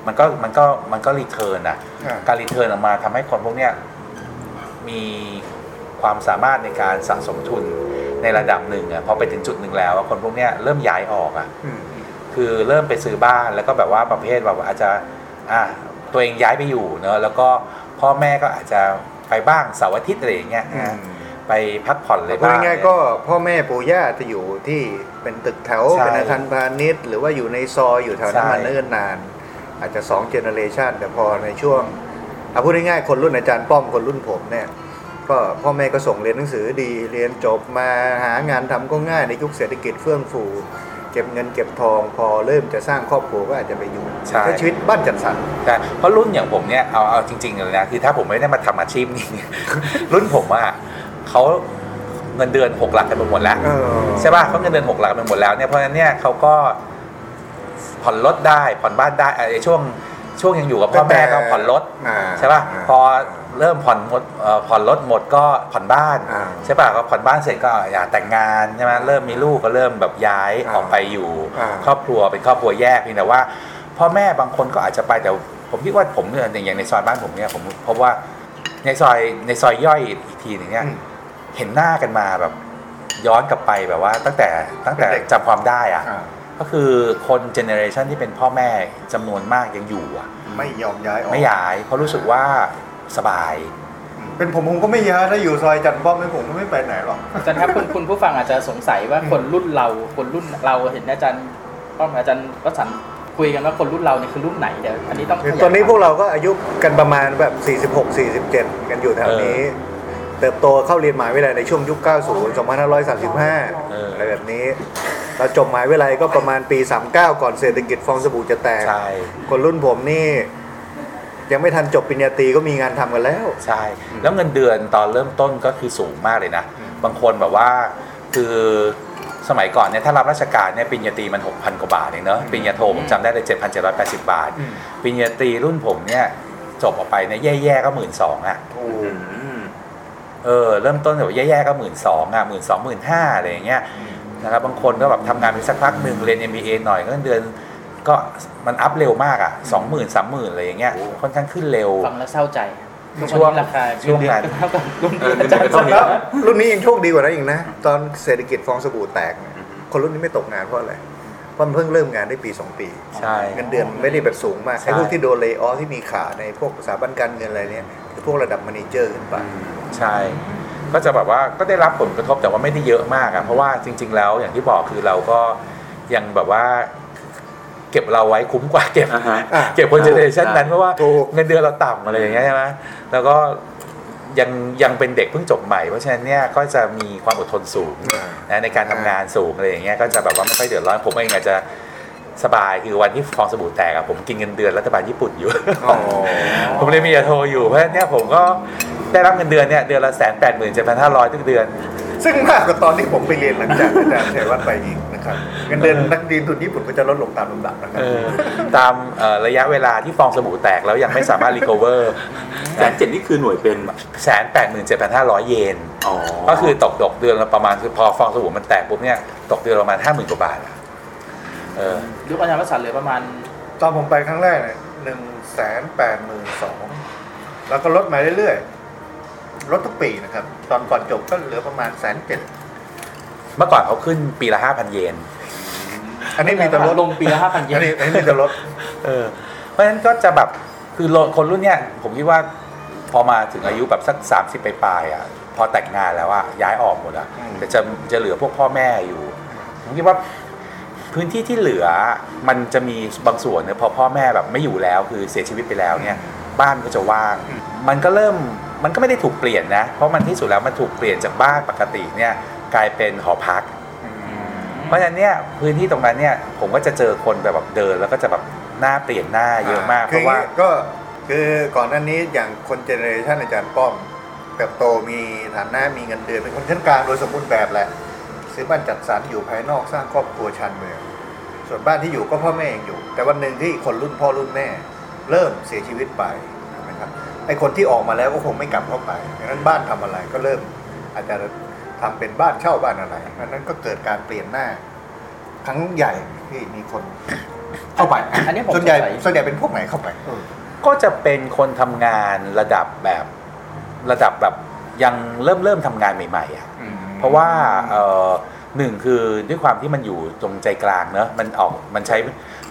มันก็มันก็มันก็ return อะอ่าการ return ออกมาทำให้คนพวกเนี้ยมีความสามารถในการสะสมทุน ในระดับหนึ่งอะพอไปถึงจุดหนึ่งแล้วอะคนพวกเนี้ยเริ่มย้ายออกอะอืมคือเริ่มไปซื้อบ้านแล้วก็แบบว่าประเภทแบบว่าอาจจะอะตัวเองย้ายไปอยู่เนอะแล้วก็พ่อแม่ก็อาจจะไปบ้างเสาร์อาทิตย์อะไรอย่างเงี้ยนะอืมไปพักผ่อนเลยพูดบ้างง่ายๆก็พ่อแม่ปู่ย่าจะอยู่ที่เป็นตึกแถวใช่เป็นอาคารพาณิชย์ หรือว่าอยู่ในซอยอยู่แถวนั้นใช่มาเนิ่นนาน อาจจะสองเจเนอเรชันแต่พอในช่วงเอาพูดง่ายๆคนรุ่นอาจารย์ป้อมคนรุ่นผมเนี่ย ก็พ่อแม่ก็ส่งเรียนหนังสือดีเรียนจบมาหางานทำก็ง่ายในยุคเศรษฐกิจเฟื่องฟู เก็บเงินเก็บทองพอเริ่มจะสร้างครอบครัวก็อาจจะไปอยู่ใช่ใช้ชีวิตบ้านจัดสรรแต่เพราะรุ่นอย่างผมเนี่ยเอาเอาจริงๆเลยนะคือถ้าผมไม่ได้มาทำอาชีพนี้รุ่นผมอะเขาเงินเดือนหกหลักกันไปหมดแล้วเออใช่ป่ะเขาเงินเดือนหกหลักไปหมดแล้วเนี่ยเพราะฉะนั้นเนี่ยเขาก็ผ่อนรถได้ผ่อนบ้านได้ไอ้ช่วง ช่วงยังอยู่กับพ่อแม่ก็ผ่อนรถอ่าใช่ป่ะอ่าพอเริ่มผ่อนหมดเอ่อผ่อนรถหมดก็ผ่อนบ้านอ่าใช่ป่ะก็ผ่อนบ้านเสร็จก็อยากแต่งงานใช่ไหมเริ่มมีลูกก็เริ่มแบบย้ายอ่าออกไปอยู่อ่าครอบครัวเป็นครอบครัวแยกเพียงแต่ว่า พ่อแม่บางคนก็อาจจะไปแต่ผมคิดว่าผมเนี่ยอย่างในซอยบ้านผมเนี่ยผมพบว่าในซอยในซอยย่อยอีกทีหนึ่งเนี่ยอืมเห็นหน้ากันมาแบบย้อนกลับไปแบบว่าตั้งแต่ตั้งแต่เด็กจำความได้อะอ่า ก็คือคน generation ที่เป็นพ่อแม่จำนวนมากยังอยู่อะไม่ยอมย้ายออกไม่ย้าย เพราะรู้สึกว่าสบาย เป็นผมผมก็ไม่ย้ายถ้าอยู่ซอยจันทร์ป้อมไม่ผมก็ไม่ไปไหนหรอกอาจารย์ครับคุณคุณผู้ฟังอาจจะสงสัยว่าคนรุ่นเรา คนรุ่นเราเห็นอาจารย์ป้อมอาจารย์วสันต์คุยกันว่าคนรุ่นเราเนี่ยคือรุ่นไหนเดี๋ยวอันนี้ต้องขยายตอนนี้ควมพวกเราก็อายุกันประมาณแบบ 46 47 กันอยู่แถวนี้ เเติบโตเข้าเรียนมหาวิทยาลัยในช่วงยุค 90 2535เออออะไรแบบนี้ เราจบมหาวิทยาลัยก็ประมาณปี 39 ก่อนเศรษฐกิจฟองสบู่จะแตก ใช่ คนรุ่นผมนี่ ยังไม่ทันจบปริญญาตรีก็มีงานทำกันแล้ว ใช่ แล้วเงินเดือนตอนเริ่มต้นก็คือสูงมากเลยนะ บางคนแบบว่าคือสมัยก่อนเนี่ยถ้ารับราชการเนี่ยปริญญาตรีมัน 6,000 กว่าบาทเองเนอะปริญญาโทผมจำได้เลย 7,780 บาทอืมปริญญาตรีรุ่นผมเนี่ยจบออกไปเนี่ยแย่ๆก็หมื่นสองอะโอ้อืม เออเริ่มต้นแบบแย่ๆก็หมื่นสองอะหมื่นสองหมื่นห้าอะไรอย่างเงี้ยนะครับบางคนก็แบบทำงานไปสักพักหนึ่งเรียน MBA หน่อยก็เดือนก็มันอัพเร็วมากอะสองหมื่นสามหมื่นอะไรอย่างเงี้ยค่อนข้างขึ้นเร็ว ฟังแล้วเศร้าใจทุกช่วงนนี้ราคาช่วงนั้นเท่ากับรุ่นเอออาจารย์เท่าแล้วรุ่นนี้ยังโชคดีกว่านั้นอีกนะ ตอนเศรษฐกิจฟองสบู่แตกเนี่ยคนรุ่นนี้ไม่ตกงานเพราะอะไรเพราะมันเพิ่งเริ่มงานได้ปี 2 ปีใช่เงินเดือนไม่ได้แบบสูงมากใช่ไอ้พวกที่โดน layoff ที่มีขาในพวกสถาบันการเงินอะไรเนี่ยคือพวกระดับ managerอร์ขึ้นไป ใช่ ก็จะแบบว่าก็ได้รับผลกระทบแต่ว่าไม่ได้เยอะมากอะเพราะว่าจริง ๆ แล้วอย่างที่บอกคือเราก็ยังแบบว่าเก็บเราไว้คุ้มกว่าเก็บอ่าฮะ อะ เก็บคน generation นั้นเพราะว่าถูก เงินเดือนเราต่ำอะไรอย่างเงี้ยใช่ไหมแล้วก็ยังยังเป็นเด็กเพิ่งจบใหม่เพราะฉะนั้นเนี่ยก็จะมีความอดทนสูงนะในการทำงานสูงอะไรอย่างเงี้ยก็จะแบบว่าไม่ค่อยเดือดร้อนผมเองอาจจะสบายคือวันที่ฟองสบู่แตกอะผมกินเงินเดือนรัฐบาลญี่ปุ่นอยู่อ๋อผมเลยมียาโทอยู่เพราะฉะนั้นเนี่ยผมก็ ได้รับเงินเดือนเนี่ยเดือนละแสนแปดหมื่นเจ็ดพันห้าร้อยทุกเดือน ซึ่งมากกว่าตอนที่ผมไปเรียนหลังจากอาจารย์ชัยวัฒน์ไปอีกนะครับเงินเดือนนักเรียนทุนญี่ปุ่นก็จะลดลงตามลำดับนะครับเออตามเอ่อระยะเวลาที่ฟองสบู่แตกแล้วยังไม่สามารถ recover แสนเจ็ดนี่คือหน่วยเป็นแสนแปดหมื่นเจ็ดพันห้าร้อยเยน อ๋อก็คือตกตกเดือนละประมาณคือพอฟองสบู่มันแตกปุ๊บเนี่ยตกเดือนละประมาณห้าหมื่นกว่าบาทอะเออยุคอาจารย์วสันต์เหลือประมาณ ตอนผมไปครั้งแรกเนี่ยหนึ่งแสนแปดหมื่นสองแล้วก็ลดมาเรื่อยๆ ลดทุกปีนะครับ ตอนก่อนจบก็เหลือประมาณแสนเจ็ดเมื่อก่อนเขาขึ้นปีละห้าพันเยน อันนี้มีแต่ลดลงปีละห้าพันเยอันนนี้อันนี้มีแต่ลดเออ เพราะฉะนั้นก็จะแบบคือคนรุ่นเนี้ยผมคิดว่าพอมาถึงอายุแบบสัก30ไปปลายๆอะพอแต่งงานแล้วอะย้ายออกหมดอะอืมแต่จะจะเหลือพวกพ่อแม่อยู่ ผมคิดว่าพื้นที่ที่เหลือมันจะมีบางส่วนเนี่ยพอพ่อแม่แบบไม่อยู่แล้วคือเสียชีวิตไปแล้วเนี่ย บ้านก็จะว่าง มันก็เริ่ม มันก็ไม่ได้ถูกเปลี่ยนนะ เพราะมันที่สุดแล้วมันถูกเปลี่ยนจากบ้านปกติเนี่ยกลายเป็นหอพัก เพราะฉะนั้นเนี่ยพื้นที่ตรงนั้นเนี่ยผมก็จะเจอคนแบบแบบเดินแล้วก็จะแบบหน้าเปลี่ยนหน้าเยอะมาก เพคือราะว่าอย่างนี้ก็คือก่อนหน้านี้อย่างคนเจเนอเรชันอาจารย์ป้อมเติบโตมีฐานะมีเงินเดือนเป็นคนชั้นกลางโดยสมบูรณ์แบบแหละซื้อบ้านจัดสรรอยู่ภายนอกสร้างครอบครัวชันเมือง ส่วนบ้านที่อยู่ก็พ่อแม่ยังอยู่ แต่วันหนึ่งที่คนรุ่นพ่อรุ่นแม่ เริ่มเสียชีวิตไปนะครับ ไอ้คนที่ออกมาแล้วก็คงไม่กลับเข้าไปดังนั้นบ้านทำอะไรก็เริ่มอาจจะทำเป็นบ้านเช่าบ้านอะไรดังนั้นก็เกิดการเปลี่ยนหน้าครั้งใหญ่ที่มีคนเข้าไปอันนี้ผมส่วนใหญ่สงสัยส่วนใหญ่เป็นพวกไหนเข้าไปก็จะเป็นคนทำงานระดับแบบระดับแบบยังเริ่มเริ่มทำงานใหม่ๆอะเพราะว่าเอ่อหนึ่งคือด้วยความที่มันอยู่ตรงใจกลางเนอะมันออกมันใช้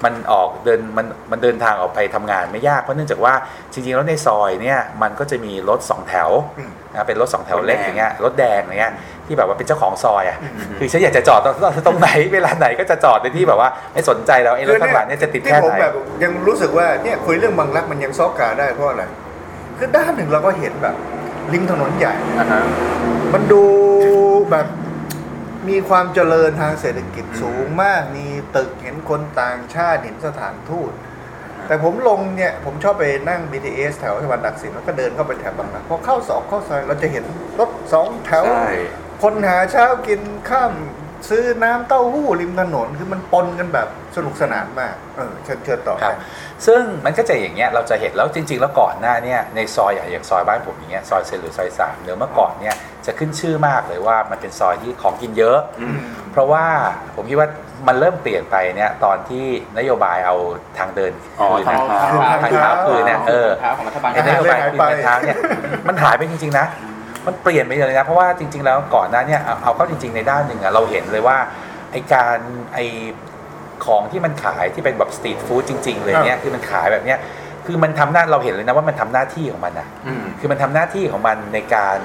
มันออกเดินมันมันเดินทางออกไปทำงานไม่ยากเพราะเนื่องจากว่าจริงๆแล้วในซอยเนี่ยมันก็จะมีรถสองแถวอืมนะเป็นรถสองแถวเล็กรถแดงอย่างเงี้ยรถแดงอย่างเงี้ยที่แบบว่าเป็นเจ้าของซอยอะอืมคือฉันอยากจะจอดตรงตรงไหนเวลาไหนก็จะจอดในที่แบบว่าไม่สนใจแล้วไอ้รถข้างหลังเนี่ยจะติดที่แค่ผมไหนแบบยังรู้สึกว่าเนี่ยคุยเรื่องบางรักมันยังซอกกาได้เพราะอะไรคือด้านหนึ่งเราก็เห็นแบบริมถนนใหญ่อ่าฮะมันดูแบบ มีความเจริญทางเศรษฐกิจสูงมาก มีตึกเห็นคนต่างชาติเห็นสถานทูต แต่ผมลงเนี่ย ผมชอบไปนั่ง BTS แถวสวรรค์ดักสินแล้วก็เดินเข้าไปแถวบางรักพอเข้าสองเข้าซอยเราจะเห็นรถสองแถวใช่คนหาเช้ากินข้าม ซื้อน้ำเต้าหู้ริมถนน คือมันปนกันแบบสนุกสนานมาก เออเชิญเชิญต่อครับ ซึ่งมันก็จะอย่างเงี้ยเราจะเห็นแล้วจริง ๆ แล้วก่อนหน้าเนี่ยในซอยอย่างอย่างซอยบ้านผมอย่างเงี้ยซอยเซนหรือซอยสามเดิมเมื่อก่อนเนี่ยจะขึ้นชื่อมากเลยว่ามันเป็นซอยที่ของกินเยอะอืมเพราะว่าผมคิดว่ามันเริ่มเปลี่ยนไปเนี่ยตอนที่นโยบายเอาทางเดินอ๋อคืนทางเท้าคือทางเท้าคืนเนี่ยเออทางของรัฐบาล ไอ้นโยบายคืนทางเท้าเนี่ยมันหายไปจริงๆนะ มันเปลี่ยนไปเลยนะเพราะว่าจริง ๆ แล้วก่อนหน้าเนี่ยเอาเอาเข้าจริง ๆในด้านหนึ่งอะเราเห็นเลยว่าไอการไอของที่มันขายที่เป็นแบบสตรีทฟู้ดจริง ๆ เลยเนี่ยคือมันขายแบบเนี้ยคือมันทำหน้าเราเห็นเลยนะว่ามันทำหน้าที่ของมันอะอืมคือมันทำหน้าที่ของมันในการ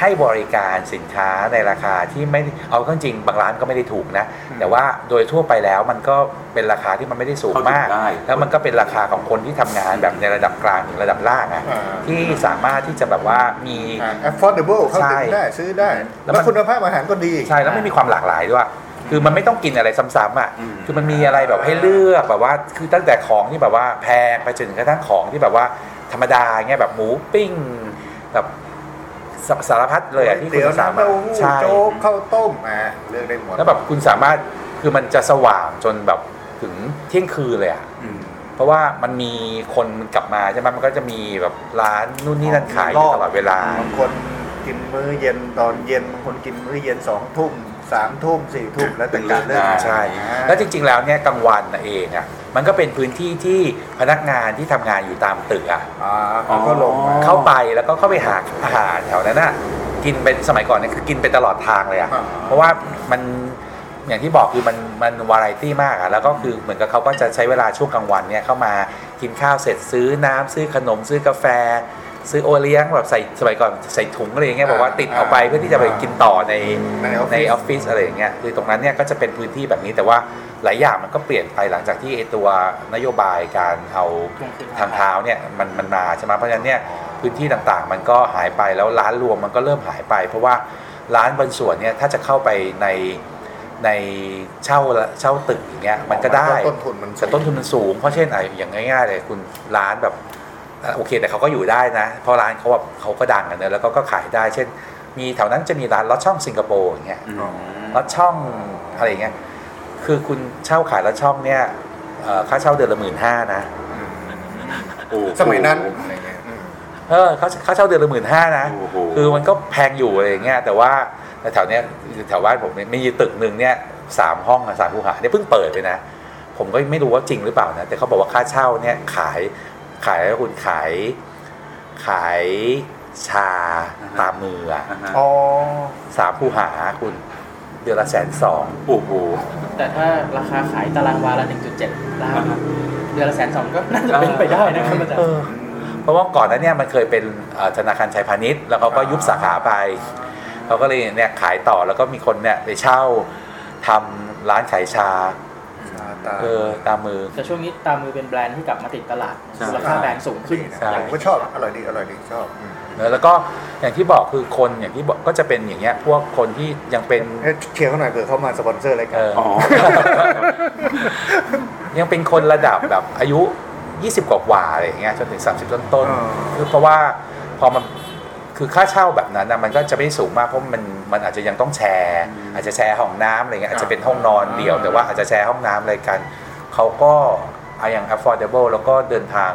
ให้บริการสินค้าในราคาที่ไม่เอาเข้าจริงบางร้านก็ไม่ได้ถูกนะ แต่ว่าโดยทั่วไปแล้วมันก็เป็นราคาที่มันไม่ได้สูงมากเข้าถึงได้แล้วมันก็เป็นราคาของคนที่ทำงานแบบในระดับกลางถึงระดับล่างอะอ่าที่สามารถที่จะแบบว่ามีอ่า affordable เข้าถึงได้ซื้อได้ แล้วแล้วมันคุณภาพอาหารก็ดีใช่แล้วไม่มีความหลากหลายด้วยคือมันไม่ต้องกินอะไรซ้ำๆอะอืมคือมันมีอะไรแบบให้เลือกแบบว่า คือตั้งแต่ของที่แบบว่าแพงไปจนถึงกระทั่งของที่แบบว่าธรรมดาเงี้ยแบบหมูปิ้งแบบ สสารพัดเลยอะที่คุเตี๋ยวณสาน้ำมารเต้าถหู้ใช่โจ๊กข้าวต้มอ่าเลือกได้หมดแล้วแบบคุณสามารถคือมันจะสว่างจนแบบถึงเที่ยงคืนเลยอะอืม เพราะว่ามันมีคนกลับมาใช่ไหมมันก็จะมีแบบร้านนู่นนี่นั่นขายอยู่ตลอดเวลา บางคนกินมื้อเย็นตอนเย็นบางคนกินมื้อเย็นสองทุ่มสามทุ่มสี่ทุ่มแล้วแต่การเลือกใช่อ่าแล้วจริงๆ แล้วเนี่ยกลางวันน่ะเองอะ มันก็เป็นพื้นที่ที่พนักงานที่ทำงานอยู่ตามตึกอะ อ่าเขาก็ลงมา เข้าไปแล้วก็เข้าไปหาอาหารแถวนั้นน่ะกินเป็นสมัยก่อนเนี่ยคือกินไปตลอดทางเลยอะอ่า เพราะว่ามันอย่างที่บอกคือมันมันวาไรตี้มากอะแล้วก็คือเหมือนกับเขาก็จะใช้เวลาช่วงกลางวันเนี่ยเข้ามากินข้าวเสร็จซื้อน้ำซื้อขนมซื้อกาแฟ ซื้อโอเลี้ยงแบบใส่สมัยก่อนใส่ถุงอะไรอย่างเงี้ยบอกว่าติดเอาไปเพื่อที่จะไปกินต่อใน ในออฟในฟิศออฟฟิศอะไรอย่างเงี้ยคือตรงนั้นเนี่ยก็จะเป็นพื้นที่แบบนี้แต่ว่า หลายอย่างมันก็เปลี่ยนไปหลังจากที่ไอตัวนโยบายการเอาทางเท้าเนี่ยมันมันมาใช่ไหมเพราะฉะนั้นเนี่ยพื้นที่ต่างๆ มันก็หายไปแล้วร้านรวมมันก็เริ่มหายไป เพราะว่าร้านบางส่วนเนี่ยถ้าจะเข้าไปในในเช่าเช่าตึกอย่างเงี้ยมันก็ได้ต้นทุนมันสูงแต่ต้นทุนมันสูงเพราะเช่นไอ้อย่างง่ายๆเลยคุณร้านแบบอะโอเคแต่เขาก็อยู่ได้นะเพราะร้านเขาแบบเขาก็ดังกันเนอะแล้วก็ก็ขายได้ เช่น มีแถวนั้นจะมีร้านลอดช่องสิงคโปร์อย่างเงี้ยอืมลอดช่องอะไรอย่างเงี้ย คือคุณเช่าขายลอดช่องเนี่ยเอ่อค่าเช่าเดือนละหมื่นห้านะโอ้โหสมัยนั้นอะไรเงี้ยอืม เออค่าค่าเช่าเดือนละหมื่นห้านะ โอ้โห คือมันก็แพงอยู่อะไรอย่างเงี้ยแต่ว่าแถวเนี้ยแถวบ้านผมเนี่ยมีตึกหนึ่งเนี่ยสามห้องอะสามคูหาเนี่ยเพิ่งเปิดไปนะ ผมก็ไม่รู้ว่าจริงหรือเปล่านะ แต่เขาบอกว่าค่าเช่าเนี่ยขายขายแล้วคุณขาย ขายชาตามมืออะอ่าฮะอ๋อ สามคูหาคุณ เดือนละแสนสองโอ้โหแต่ถ้าราคาขายตารางวาละ 1.7 ล้านเดือนละแสนสองก็น่าจะเป็นไปได้นะครับอาจารย์เพราะว่าก่อนหนั้นเนี่ยมันเคยเป็นเอ่อธนาคารชัยพาณิชย์ แล้วเขาก็ยุบสาขาไปเขาก็เลยเนี่ยขายต่อแล้วก็มีคนเนี่ยไปเช่าทำร้านขายชา ตา เออตามมือ แต่ช่วงนี้ตามมือเป็นแบรนด์ที่กลับมาติดตลาดใช่ มูลค่าแบรนด์สูงขึ้น ใช่ ผมก็ชอบอร่อยดีอร่อยดีชอบอืมแล้วก็อย่างที่บอกคือคนอย่างที่บอกก็จะเป็นอย่างเงี้ยพวกคนที่ยังเป็นเอ้ยเชียร์เขาหน่อยเผื่อเขามาสปอนเซอร์รายเอการอ อ๋อ ยังเป็นคนระดับแบบอายุ 20 กว่าๆอะไรอย่างเงี้ยจนถึง 30 ต้นต้นอ่าๆคือเพราะว่าพอมัน คือค่าเช่าแบบนั้นนะมันก็จะไม่สูงมากเพราะมันมันอาจจะยังต้องแชร์ อาจจะแชร์ห้องน้ำอะไรเงี้ยอาจจะเป็นห้องนอนเดี่ยว แต่ว่าอาจจะแชร์ห้องน้ำอะไรกันเขาก็เอาอย่าง affordable แล้วก็เดินทาง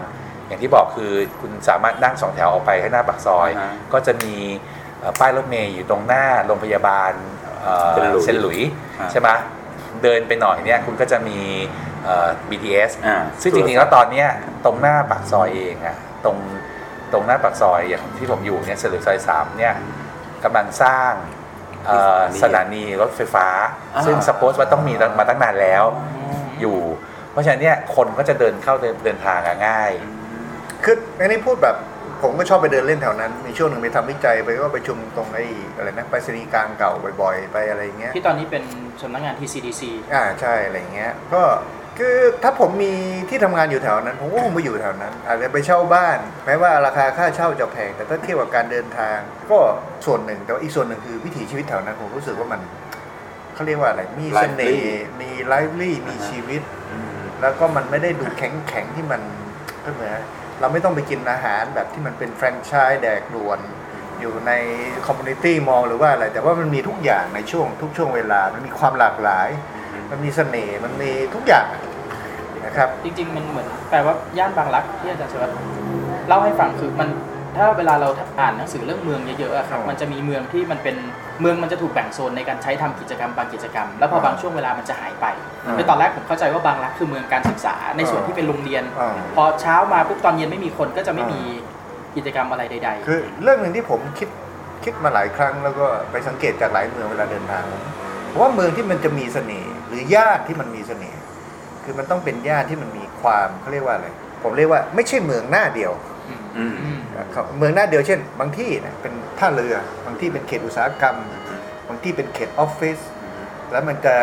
อย่างที่บอกคือคุณสามารถนั่งสองแถวออกไปข้างหน้าปากซอย อ่าฮะก็จะมีเอ่อป้ายรถเมย์อยู่ตรงหน้าโรงพยาบาลเอ่อเซนหลุยเซนหลุยอ่า ใช่ไหมเดินไปหน่อยเนี่ยคุณก็จะมีเอ่อ BTS อ่าซึ่งจริงๆแล้วตอนเนี้ยตรงหน้าปากซอยเองอะตรง ตรงหน้าปากซอยอย่างที่ผมอยู่เนี่ยเซนหลุยซอยสามเนี่ยกำลังสร้างเอ่อสถานีรถไฟฟ้าอ่าซึ่งสปอสว่าต้องมีมาตั้งนานแล้วอยู่ เพราะฉะนั้นเนี่ยคนก็จะเดินเข้าเดินเดินทางอะง่ายคืออันนี้พูดแบบผมก็ชอบไปเดินเล่นแถวนั้น มีช่วงหนึ่งไปทำวิจัยไปก็ไปชุมตรงไอ้อะไรนะไปรษณีย์กลางเก่าบ่อยๆ ไปอะไรอย่างเงี้ยที่ตอนนี้เป็นสำนักงาน TCDC อ่าใช่อะไรอย่างเงี้ยก็ คือถ้าผมมีที่ทำงานอยู่แถวนั้น ผมก็คงไปอยู่แถวนั้น อาจจะไปเช่าบ้าน แม้ว่าราคาค่าเช่าจะแพง แต่ถ้าเทียบกับการเดินทาง ก็ส่วนหนึ่ง แต่ว่าอีกส่วนหนึ่งคือวิถีชีวิตแถวนั้นผมรู้สึกว่ามันเขาเรียกว่าอะไร มีเสน่ห์ มี lively มีชีวิต แล้วก็มันไม่ได้ดูแข็งแข็งๆที่มันก็เหมือนเราไม่ต้องไปกินอาหารแบบที่มันเป็นแฟรนไชส์แดกด่วนอยู่ใน community mall หรือว่าอะไร แต่ว่ามันมีทุกอย่างในช่วงทุกช่วงเวลา มันมีความหลากหลาย มันมีเสน่ห์ มันมีทุกอย่าง นะครับ จริงๆ มันเหมือนแปลว่าย่านบางรักที่อาจารย์สันต์เล่าให้ฟังคือมันถ้าเวลาเราอ่านหนังสือเรื่องเมืองเยอะๆอะครับอ๋อมันจะมีเมืองที่มันเป็นเมืองมันจะถูกแบ่งโซนในการใช้ทำกิจกรรมบางกิจกรรม แล้วพอบางช่วงเวลามันจะหายไปอ่าในตอนแรกผมเข้าใจว่าบางรักคือเมืองการศึกษาในส่วนที่เป็นโรงเรียนอ่าพอเช้ามาปุ๊บตอนเย็นไม่มีคนก็จะไม่มีกิจกรรมอะไรใด ๆ คือเรื่องหนึ่งที่ผมคิดคิดมาหลายครั้งแล้วก็ไปสังเกตจากหลายเมืองเวลาเดินทางผมว่าเมืองที่มันจะมีเสน่ห์หรือย่านที่มันมีเสน่ห์ คือมันต้องเป็นย่านที่มันมีความเขาเรียกว่าอะไรผมเรียกว่าไม่ใช่เมืองหน้าเดียวออืมครับเมืองหน้าเดียวเช่น บางที่เนี่ยเป็นท่าเรือบางที่เป็นเขตอุตสาหกรรม บางที่เป็นเขตออฟฟิศแล้วมันจะ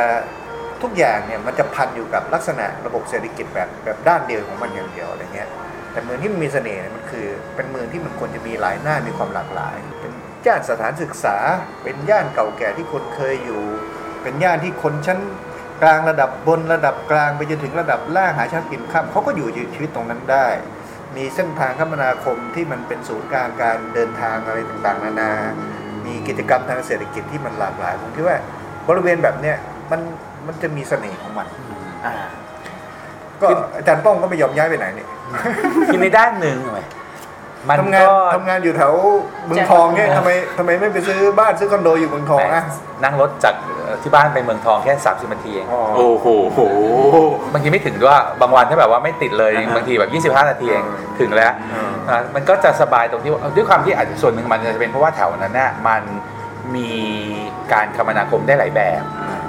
ทุกอย่างเนี่ยมันจะพันอยู่กับลักษณะระบบเศรษฐกิจแบบแบบด้านเดียวของมันอย่างเดียวอะไรเงี้ยแต่เมืองที่มันมีเสน่ห์เนี่ยมันคือเป็นเมืองที่มันควรจะมีหลายหน้ามีความหลากหลาย เป็นย่านสถานศึกษา เป็นย่านเก่าแก่ที่คนเคยอยู่ เป็นย่านที่คนชั้น กลางระดับบนระดับกลางไปจนถึงระดับล่างหาเช้ากินข้ามเขาก็อยู่ชีวิตตรงนั้นได้ มีเส้นทางคมนาคมที่มันเป็นศูนย์กลางการเดินทางอะไรต่างๆ นานา มีกิจกรรมทางเศรษฐกิจที่มันหลากหลายผมคิดว่าบริเวณแบบเนี้ยมันมันจะมีเสน่ห์ของมันอ่าก็อาจารย์ป้องก็ไม่ยอมย้ายไปไหนนี่คือในด้านหนึ่งทำไมมันทำงานก็ทำงานอยู่แถวเมืองทองเนี่ยทำไมทำไมไม่ไปซื้อบ้านซื้อคอนโดอยู่เมืองทองอะนั่งรถจาก ที่บ้านไปเมืองทองแค่ 30นาทีเองโอ้โหโหบางทีไม่ถึงด้วยบางวันถ้าแบบว่าไม่ติดเลยอ่าฮะบางทีแบบ 25 นาทีเองถึงแล้วอืมอะมันก็จะสบายตรงที่ว่าด้วยความที่อาจจะส่วนหนึ่งมันจะเป็นเพราะว่าแถวนั้นน่ะมันมีการคมนาคมได้หลายแบบ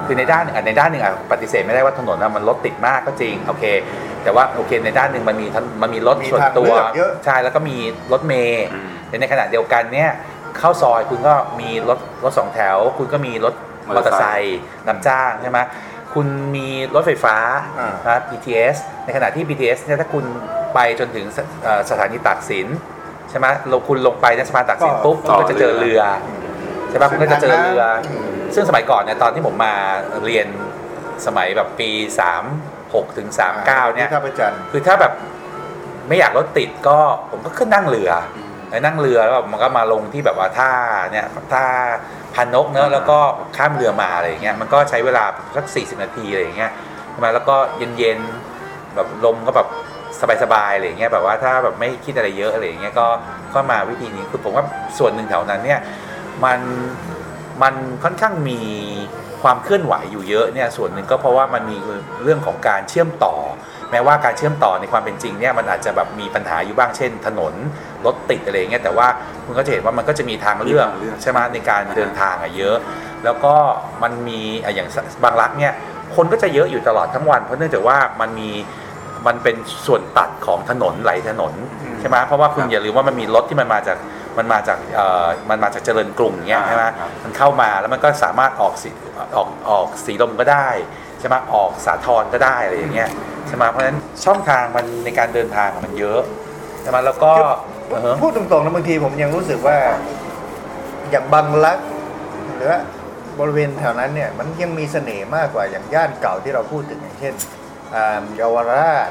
คือในด้านหนึ่งอะในด้านหนึ่งอะปฏิเสธไม่ได้ว่าถนนน่ะมันรถติดมากก็จริงโอเค แต่ว่าโอเคในด้านหนึ่งมันมีทั้งมันมีรถมีส่วนทางตัวเลือกเยอะใช่แล้วก็มีรถเมย์อืมแต่ในขณะเดียวกันเนี่ยเข้าซอยคุณก็มีรถรถสองแถว คุณก็มีรถ มอเตอร์ไซค์รับจ้างใช่ไหมคุณมีรถไฟฟ้าอ่านนะ BTS ในขณะที่ BTS เนี่ยถ้าคุณไปจนถึงสเอ่อสถานีตากสินใช่ไหมลงคุณลงไปในสะพานตากสินปุ๊บคุณก็จะเจอเรือใช่ไหมคุณก็จะเจอเรือ ซึ่งสมัยก่อนเนี่ยตอนที่ผมมาเรียนสมัยแบบปี36ถึง39เนี่ยที่ท่าประจันทร์คือถ้าแบบไม่อยากรถติดก็ผมก็ขึ้นนั่งเรือไป นั่งเรือแล้วแบบมันก็มาลงที่แบบว่าท่าเนี่ยท่าพันนกเนอะแล้วก็ข้ามเรือมาอะไรอย่างเงี้ยมันก็ใช้เวลาสัก 40 นาทีอะไรอย่างเงี้ยใช่ไหมแล้วก็เย็นๆแบบลมก็แบบสบายๆอะไรอย่างเงี้ยแบบว่าถ้าแบบไม่คิดอะไรเยอะอะไรอย่างเงี้ยก็ก็มาวิธีนี้คือผมว่าส่วนหนึ่งแถวนั้นเนี่ยมันมันค่อนข้างมีความเคลื่อนไหวอยู่เยอะเนี่ยส่วนหนึ่งก็เพราะว่ามันมีเรื่องของการเชื่อมต่อ แม้ว่าการเชื่อมต่อในความเป็นจริงเนี่ยมันอาจจะแบบมีปัญหาอยู่บ้างเช่น ถนนรถติดอะไรอย่างเงี้ยแต่ว่าคุณก็จะเห็นว่ามันก็จะมีทางเลือกมีทางเลือกใช่ไหมในการเดินทางอะเยอะ แล้วก็มันมีอะอย่างบางรักเนี่ยคนก็จะเยอะอยู่ตลอดทั้งวัน เพราะเนื่องจากว่ามันมีมันเป็นส่วนตัดของถนนไหลถนนใช่ไหมเพราะว่าคุณอย่าลืมว่ามันมีรถที่มันมาจากมันมาจากเอ่อมันมาจากเจริญกรุงเงี้ยใช่ไหมครับมันเข้ามาแล้วมันก็สามารถออกสีออกออกสีลมก็ได้ ใช่ไหมออกสาทรก็ได้อะไรอย่างเงี้ยใช่ไหมเพราะฉะนั้นช่องทางมันในการเดินทางมันเยอะใช่ไหมแล้วก็เออฮะพูดตรงๆนะบางทีผมยังรู้สึกว่าอย่างบางรักหรือว่าบริเวณแถวนั้นเนี่ยมันยังมีเสน่ห์มากกว่าอย่างย่านเก่าที่เราพูดถึงอย่างเช่นอ่าเยาวราช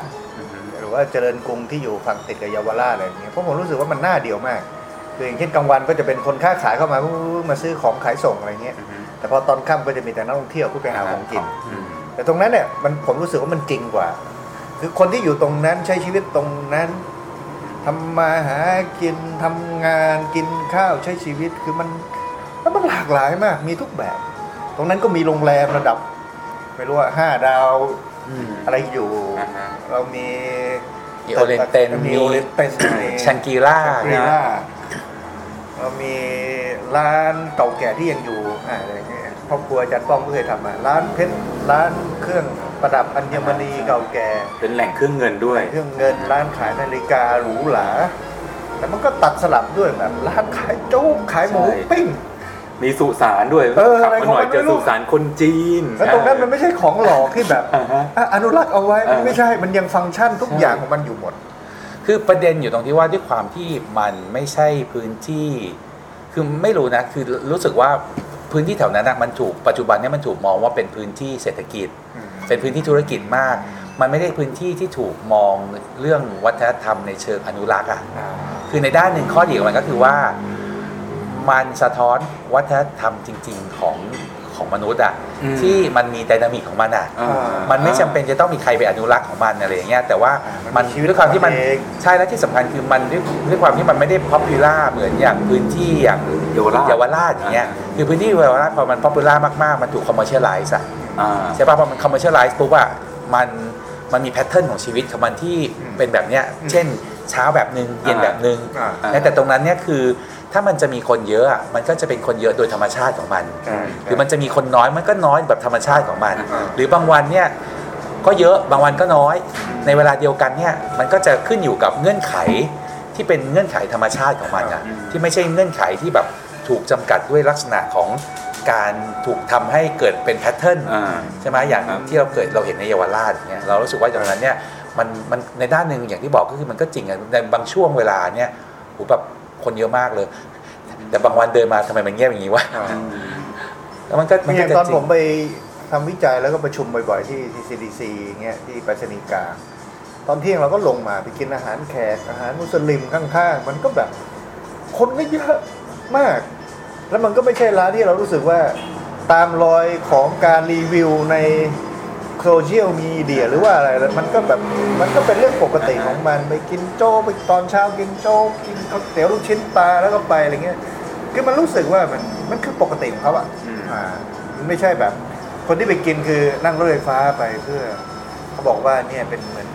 หรือว่าเจริญกรุงที่อยู่ฝั่งติดกับเยาวราชอะไรอย่างเงี้ยเพราะผมรู้สึกว่ามันน่าเดียวมากคืออย่างเช่นกลางวันก็จะเป็นคนค้าขายเข้ามามาซื้อของขายส่งอะไรเงี้ยแต่พอตอนค่ำก็จะมีแต่นักท่องเที่ยวผู้ไปหาของกินอืม แต่ตรงนั้นเนี่ยมันผมรู้สึกว่ามันจริงกว่า คือคนที่อยู่ตรงนั้นใช้ชีวิตตรงนั้นทำมาหากินทำงานกินข้าวใช้ชีวิตคือมันแล้วมันหลากหลายมาก มีทุกแบบ ตรงนั้นก็มีโรงแรมระดับ ไม่รู้ว่าห้าดาวอืมอะไรอยู่อ่าฮะเรามีมี Oriental มีมีโอเรนเตนมีชังกีล่าชังกรีนะล่าเรามีร้านเก่าแก่ที่ยังอยู่อ่าอะไรอย่างเงี้ย ครอบครัวอาจารย์ป้องก็เคยทำมาร้านเพชรร้านเครื่องประดับอัญมณีเก่าแก่ เป็นแหล่งเครื่องเงินด้วย เครื่องเงินร้านขายนาฬิกาหรูหราแต่มันก็ตัดสลับด้วยแบบร้านขายโจ๊กขายหมูใช่ ปิ้ง มีสุสานด้วยเออขับอะไรมาหน่อยของมันเจอไม่รู้ สุสานคนจีนแล้วตรงนั้นมันไม่ใช่ของหลอกที่แบบอ่าฮะ อะอนุรักษ์เอาไว้มันอ่าไม่ใช่มันยังฟังก์ชันทุกใช่อย่างของมันอยู่หมด คือประเด็นอยู่ตรงที่ว่าด้วยความที่มันไม่ใช่พื้นที่ คือไม่รู้นะ คือรู้สึกว่า พื้นที่แถวนั้นนะมันถูกปัจจุบันเนี้มันถูกมองว่าเป็นพื้นที่เศรษฐกิจอืมเป็นพื้นที่ธุรกิจมาก มันไม่ได้พื้นที่ที่ถูกมองเรื่องวัฒนธรรมในเชิงอนุรักษ์อะคือในด้านหนึ่งข้อดีของมันก็คือว่า มันสะท้อนวัฒนธรรมจริง ๆ ของ ของมนุษย์อะอืมที่มันมีไดนามิกของมันอะอ่ามันไม่จำเป็นจะต้องมีใครไปอนุรักษ์ของมันอะไรอย่างเงี้ยแต่ว่าอ่ามัมันมีชีวิตด้วยความที่มันของมันเองใช่และที่สำคัญคือมันด้วยด้วยความที่มันไม่ได้ popular เหมือนอย่างพื้นที่อย่างเยาวราชเยาวราชอย่างเงี้ยคือพื้นที่เยาวราชพอมัน popular มากๆมันถูก commercialize อะอ่าใช่ป่ะพอมัน commercialize ปุ๊บอะมันมันมี pattern ของชีวิตของมันที่อืมเป็นแบบเนี้ยเช่นเช้าแบบหนึ่งเย็นอ่าแบบหนึ่งอ่าอ่าแต่ตรงนั้นเนี่ยคือ ถ้ามันจะมีคนเยอะอะมันก็จะเป็นคนเยอะโดยธรรมชาติของมันใช่หรือมันจะมีคนน้อยมันก็น้อยแบบธรรมชาติของมันอ่าหรือบางวันเนี่ยก็เยอะบางวันก็น้อย ในเวลาเดียวกันเนี่ยมันก็จะขึ้นอยู่กับเงื่อนไขที่เป็นเงื่อนไขธรรมชาติของมันอะอืมที่ไม่ใช่เงื่อนไขที่แบบถูกจำกัดด้วยลักษณะของการถูกทำให้เกิดเป็นแพทเทิร์นอ่าใช่ไหมอย่างครับที่เราเกิดเราเห็นในเยาวราชอย่างเงี้ยเรารู้สึกว่าอย่างนั้นเนี่ยมันมันในด้านหนึ่งอย่างที่บอกก็คือมันก็จริงอะในบางช่วงเวลาเนี่ยโหแบบ คนเยอะมากเลย แต่บางวันเดินมาทำไมมันเงียบอย่างนี้วะแล้วมันก็มันอก็ย่างจะตอนจริผงมไปทำวิจัยแล้วก็ประชุมบ่อยๆ ที่ที่ CDC อย่างเงี้ยที่ไปรษณีย์กลางตอนเที่ยงเราก็ลงมาไปกินอาหารแขกอาหารมุสลิมข้างๆ มันก็แบบ คนก็เยอะมาก แล้วมันก็ไม่ใช่ร้านที่เรารู้สึกว่าตามรอยของการรีวิวใน โซเชียลมีเดียหรือว่าอะไรแล้วมันก็แบบมันก็เป็นเรื่องปกติของมันไปกินโจ๊กไปตอนเช้ากินโจ๊กกินข้าวเตี๋ยวลูกชิ้นปลาแล้วก็ไปอะไรเงี้ยคือมันรู้สึกว่ามันมันคือปกติของเขาอะอืมอ่ามันไม่ใช่แบบ คนที่ไปกินคือนั่งรถไฟฟ้าไปเพื่อเขาบอกว่าเนี่ยเป็นเหมือน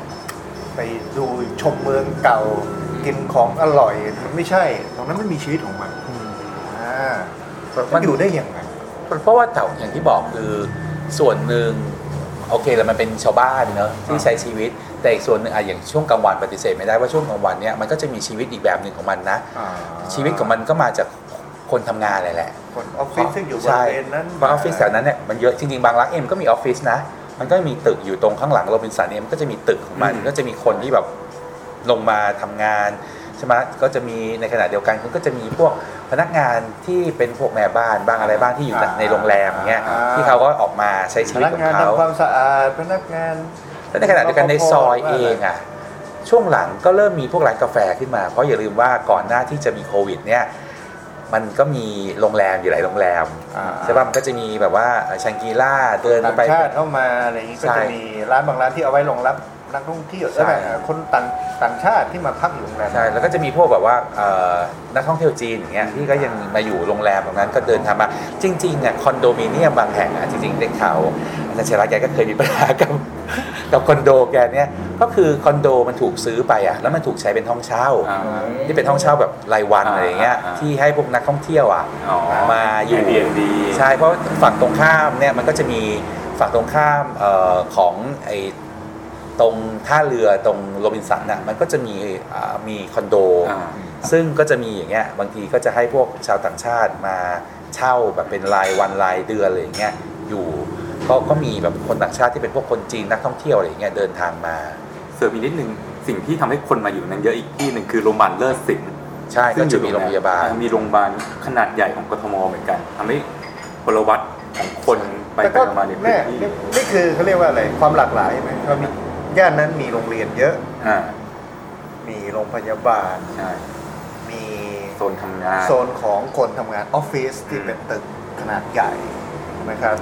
ไปดูชมเมืองเก่ากินของอร่อยมันไม่ใช่ ตรงนั้นมันมีชีวิตของมันอ่ามันอยู่ได้ยังไงเพราะว่าแต่อย่างที่บอกคือส่วนหนึ่ง โอเคแล้วมันเป็นชาวบ้านเนอะที่ใช้ชีวิต แต่อีกส่วนหนึ่งอะอย่างช่วงกลางวันปฏิเสธไม่ได้ว่าช่วงกลางวันเนี่ยมันก็จะมีชีวิตอีกแบบหนึ่งของมันนะ ชีวิตของมันก็มาจากคนทำงานเลยแหละคนออฟฟิศซึ่งอยู่บริใช่เวณนั้นบางออฟฟิศแถวนั้นเนี่ยมันเยอะจริงๆบางรักเอ็มก็มีออฟฟิศนะ มันก็มีตึกอยู่ตรงข้างหลังโรบินสันเนี่ยมันก็จะมีตึกของมันอืมก็จะมีคนที่แบบลงมาทำงานใช่ไหมก็จะมีในขณะเดียวกันก็จะมีพวกพนักงานที่เป็นพวกแม่บ้านบ้างอะไรบ้างที่อยู่ในโรงแรมอย่างเงี้ยที่เขาก็ออกมาใช้ชีพวิตนักของงานเขาทำความสะอาดพนักงานแล้วในขณะเดียวกันในซอยเองอะช่วงหลังก็เริ่มมีพวกร้านกาแฟขึ้นมา เพราะอย่าลืมว่าก่อนหน้าที่จะมีโควิดเนี่ยมันก็มีโรงแรมอยู่หลายโรงแรมอ่าใช่ป่ะมันก็จะมีแบบว่าชังกีล่าเดินต่างไปชาติเข้ามาอะไรอย่างนี้ก็ใช่จะมีร้านบางร้านที่เอาไว้รองรับ นักท่องเที่ยวใช่ใช่ไหมคนต่างต่างชาติที่มาพักอยู่โรงแรมใช่แล้วก็จะมีพวกแบบว่าเอ่อนักท่องเที่ยวจีนอย่างเงี้ยที่ก็ยังมาอยู่โรงแรมแบบนั้นก็เดินทางมาจริงๆเนี่ยคอนโดมิเนียมบางแห่งอะจริงๆได้ข่าวอาจารย์เชลักแกก็เคยมีปัญหากับกับคอนโดแกเนี่ยก็คือคอนโดมันถูกซื้อไปอะแล้วมันถูกใช้เป็นห้องเช่า อ่า ที่เป็นห้องเช่าแบบรายวันอ่าอะไรอย่างเงี้ยอ่า ที่ให้พวกนักท่องเที่ยวอะอ๋อมาอยู่ Airbnb ใช่เพราะฝั่งตรงข้ามเนี่ยมันก็จะมีฝั่งตรงข้ามเอ่อของไอ้ ตรงท่าเรือตรงโรบินสันน่ะมันก็จะมีอ่ามีคอนโดอ่าซึ่งก็จะมีอย่างเงี้ยบางทีก็จะให้พวกชาวต่างชาติมาเช่าแบบเป็นรายวันรายเดือนอะไรอย่างเงี้ยอยู่ก็ก็มีแบบคนต่างชาติที่เป็นพวกคนจีนนักท่องเที่ยวอะไรอย่างเงี้ยเดินทางมา เสริมอีกนิดนึงสิ่งที่ทำให้คนมาอยู่นั้นเยอะอีกที่หนึ่งคือโรงพยาบาลเลิศสินใช่ก็จะมีโรงพยาบาลมีโรงพยาบาลขนาดใหญ่ของกทมเหมือนกันทำให้พลวัตของคนไปแต่ไปก็มาในพื้แน่นที่นี่นี่คือเขาเรียกว่าอะไรความหลากหลายใช่ไหมเรามี ย่านนั้นมีโรงเรียนเยอะ อ่ามีโรงพยาบาล ใช่มีโซนทำงาน โซนของคนทำงานออฟฟิศที่อืมเป็นตึกขนาดใหญ่นะครับ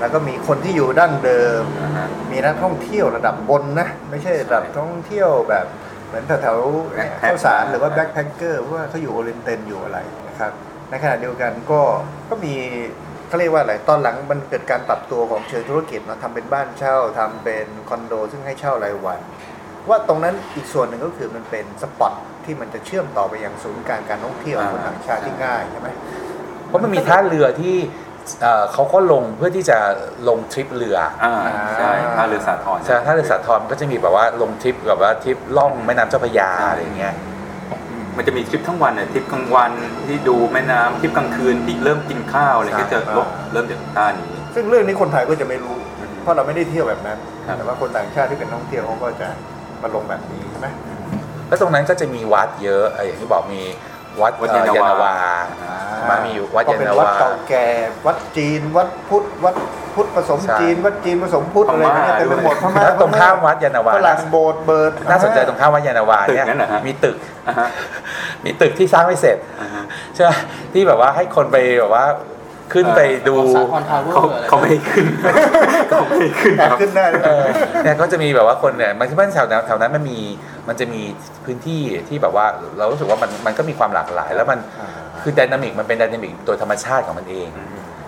แล้วก็มีคนที่อยู่ดั้งเดิม อ่าฮะ มีนักท่องเที่ยวระดับบนนะ ไม่ใช่ระดับใช่ท่องเที่ยวแบบเหมือนแถวๆเนี่ย Backpack ข้าวสารหรือว่า backpacker ว่าเขาอยู่โอเรียนเต็ลอยู่อะไรนะครับ ในขณะเดียวกันก็ก็มี เขาเรียกว่าอะไรตอนหลังมันเกิดการปรับตัวของเชิงธุรกิจเนาะทำเป็นบ้านเช่าทำเป็นคอนโด ซึ่งให้เช่ารายวัน ว่าตรงนั้นอีกส่วนหนึ่งก็คือมันเป็นสปอตที่มันจะเชื่อมต่อไปยังศูนย์กลางการท่องเที่ยวของคนต่างชาติที่ง่ายใช่ไหมเพราะมันมีท่าเรือที่เอ่อเขาก็ลงเพื่อที่จะลงทริปเรืออ่าใช่ท่าเรือสาทรใช่ท่าเรือสาทรมันก็จะมีแบบว่าลงทริปแบบว่าทริปล่องแม่น้ำเจ้าพระยาอะไรอย่างเงี้ย มันจะมีทริปทั้งวันเนี่ยทริปกลางวันที่ดูแม่น้ำทริปกลางคืนที่เริ่มกินข้าวอะไรก็จะลบเริ่มจากท่านี้ ซึ่งเรื่องนี้คนไทยก็จะไม่รู้ เพราะเราไม่ได้เที่ยวแบบนั้น ครับ แต่ว่าคนต่างชาติที่เป็นนักท่องเที่ยวเขาก็จะมาลงแบบนี้ใช่ไหม แล้วตรงนั้นก็จะมีวัดเยอะเอ่ออย่างที่บอกมี วัดวัดเอ่อยานาวา ยานาวามามีอยู่วัดก็เป็นยานาวา วัดเก่าแก่ วัดจีน วัดพุทธ วัดพุทธผสมใช่ จีน วัดจีนผสมพุทธอะไรเนี่ยเต็มไปหมดพม่าแล้วตรงข้ามวัดยานาวา ฝรั่งโบสถ์เบิร์ดน่าสนใจตรงข้ามวัดยานาวาตึกเนี่ยนั้นเหรอฮะ มีตึก อ่าฮะมีตึกที่สร้างไม่เสร็จอ่าฮะ ใช่ไหมที่แบบว่าให้คนไปแบบว่า ขึ้นไปดูสาทรทาวเวอร์เขาอะไรเขาไม่ให้ขึ้นเขาไม่ให้ขึ้นแอบครับขึ้นได้เลยเออเนี่ยก็จะมีแบบว่าคนเนี่ยมันที่บ้านแถวนั้นแถวนั้นมันมีมันจะมีพื้นที่ที่แบบว่าเรารู้สึกว่ามันมันก็มีความหลากหลาย แล้วมันคือ dynamic มันเป็น dynamic โดยธรรมชาติของมันเอง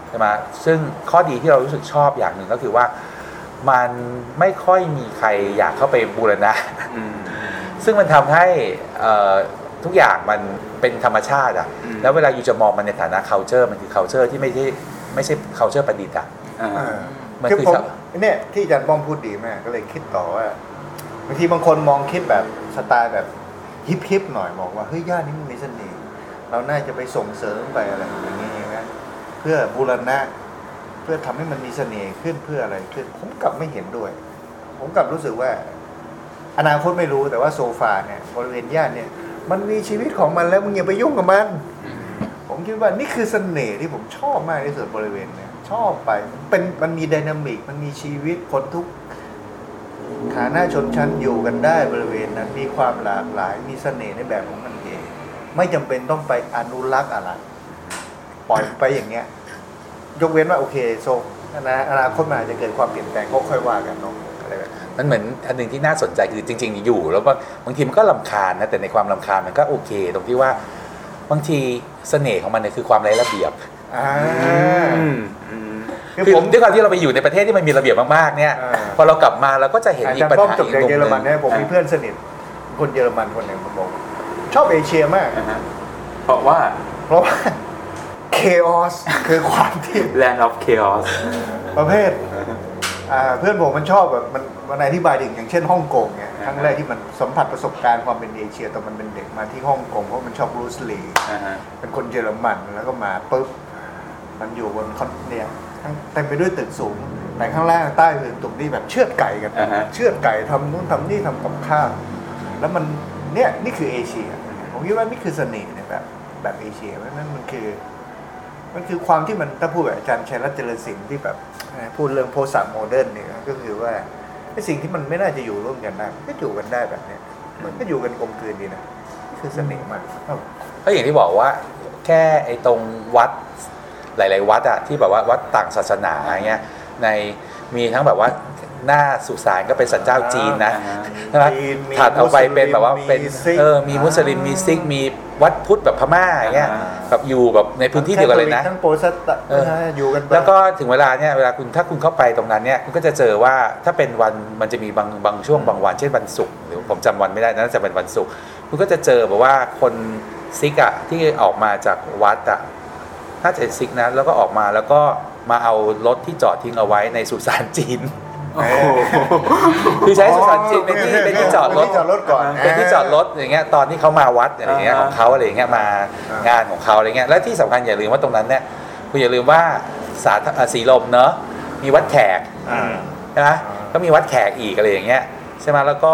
ใช่ไหมซึ่งข้อดีที่เรารู้สึกชอบอย่างหนึ่งก็คือว่ามันไม่ค่อยมีใครอยากเข้าไปบูรณะอืมซึ่งมันทำให้เอ่อ ทุกอย่างมันเป็นธรรมชาติอะอืมแล้วเวลาอยู่จะมองมันในฐานะ culture มันคือ culture ที่ไม่ใช่ไม่ใช่ culture ประดิษฐ์อะอ่าอ่ามันคือคือผมชาวเนี่ยที่อาจารย์ป้อมพูดดีมากก็เลยคิดต่อว่าบางทีบางคนมองคิดแบบสไตล์แบบฮิปฮิปๆหน่อยบอกว่าเฮ้ยย่านนี้มันมีเสน่ห์เราน่าจะไปส่งเสริมไปอะไรอย่างนี้นะเพื่อบูรณะ เพื่อทำให้มันมีเสน่ห์ขึ้นเพื่ออะไรขึ้นผมกลับไม่เห็นด้วย ผมกลับรู้สึกว่า อนาคตไม่รู้แต่ว่าโซฟาเนี่ยบริเวณย่านเนี่ย มันมีชีวิตของมันแล้วมึงอย่าไปยุ่งกับมัน ผมคิดว่านี่คือเสน่ห์ที่ผมชอบมากที่สุดบริเวณเนี่ยชอบไปเป็นมันมีไดนามิกมันมีชีวิตคนทุกฐานะชนชั้นอยู่กันได้บริเวณนั้นมีความหลากหลาย มีเสน่ห์ในแบบของมันเอง ไม่จำเป็นต้องไปอนุรักษ์อะไรปล่อยไปอย่างเงี้ย ยกเว้นว่าโอเคโซนาอนาคตมันอาจจะเกิดความเปลี่ยนแปลงก็ค่อยว่ากันเนาะอะไรแบบนั้ มันเหมือนอันหนึ่งที่น่าสนใจคือจริง ๆ อยู่ แล้วบางบางทีมันก็ลำคาญนะแต่ในความลำคาญมันก็โอเค ตรงที่ว่าบางทีเสน่ห์ของมันเนี่ยคือความไร้ระเบียบอ่าอืมอืมคือคือผมด้วยความที่เราไปอยู่ในประเทศที่มันมีระเบียบมากๆเนี่ยอ่าพอเรากลับมาเราก็จะเห็นอาอีกจารปัญย์ป้อมหาจบอีกจากมุมเยอหรนึ่งมันเนี่ยผมมีเพื่อนสนิทคนเยอรมันคนหนึ่งผมบอกชอบเอเชียมากนะฮะเพราะว่า เพราะว่า chaos คือความที่ Land of Chaos ประเภทอ่า เพื่อนผมมันชอบแบบมันมันอธิบายถึงอย่างเช่นฮ่องกงเนี่ยครั้งแรกที่มันสัมผัสประสบการณ์ความเป็นเอเชียตอนมันเป็นเด็กมาที่ฮ่องกงเพราะมันชอบบรูซลีนะฮะเป็นคนเยอรมันแล้วก็มาปุ๊บมันอยู่บนคอนเนี่ยทั้งเต็มไปด้วยตึกสูงแต่ข้างล่างใต้คือตรงที่แบบเชือดไก่กันอ่าฮะเชือดไก่ทำนู่นทำนี่ทำกับข้าวแล้วมันเนี่ยนี่คือเอเชียผมคิดว่านี่คือเสน่ห์ในแบบแบบเอเชียเพราะฉะนั้นมันคือ มันคือความที่มันถ้าพูดแบบอาจารย์ชัยรัตน์เจริญศิลป์ที่แบบ พูดเรื่อง postmodern เนี่ยก็คือว่าไอ้สิ่งที่มันไม่น่าจะอยู่ร่วมกันได้ก็อยู่กันได้แบบเนี้ยมันก็อยู่กันกลมกลืนดีนะคือเสน่ห์มากก็อย่างที่บอกว่า แค่ไอ้ตรงวัดหลาย ๆ วัดอะที่แบบว่าวัดต่างศาสนาเงี้ยในมีทั้งแบบว่า หน้าสุสานก็เป็นศาลเจ้าจีนนะอ่าใช่ไหมจีนมีถัดเอาไปเป็นแบบว่าเป็นมีซิก เออมีมุสลิมมีซิกมีวัดพุทธแบบพม่าอย่างเงี้ยอ่าแบบอยู่แบบในพื้นที่เดียวกันเลยนะ ทั้งโปรเตสแตนต์เอออยู่กันไปแล้วก็ถึงเวลาเนี่ยเวลาคุณถ้าคุณเข้าไปตรงนั้นเนี่ยคุณก็จะเจอว่าถ้าเป็นวันมันจะมีบางบางช่วงบางวันเช่นวันศุกร์หรือผมจำวันไม่ได้น่าจะเป็นวันศุกร์คุณก็จะเจอแบบว่าคนซิกอะที่ออกมาจากวัดอะน่าจะซิกนะแล้วก็ออกมาแล้วก็มาเอารถที่จอดทิ้งเอาไว้ในสุสานจีนโอ้โห คือใช้สุสานจีนเป็นที่เป็นที่จอดรถเป็นที่จอดรถก่อนเป็นที่จอดรถอย่างเงี้ยตอนที่เขามาวัดอะไรอย่างเงี้ยอ่าของเขาอะไรอย่างเงี้ยมาอ่างงานของเขาอะไรเงี้ยและที่สำคัญอย่าลืมว่าตรงนั้นเนี่ยคุณอย่าลืมว่าสาธอ่าสีลมเนอะมีวัดแขกอ่าใช่ไหมอ่าก็มีวัดแขกอีกอะไรอย่างเงี้ยใช่ไหมแล้วก็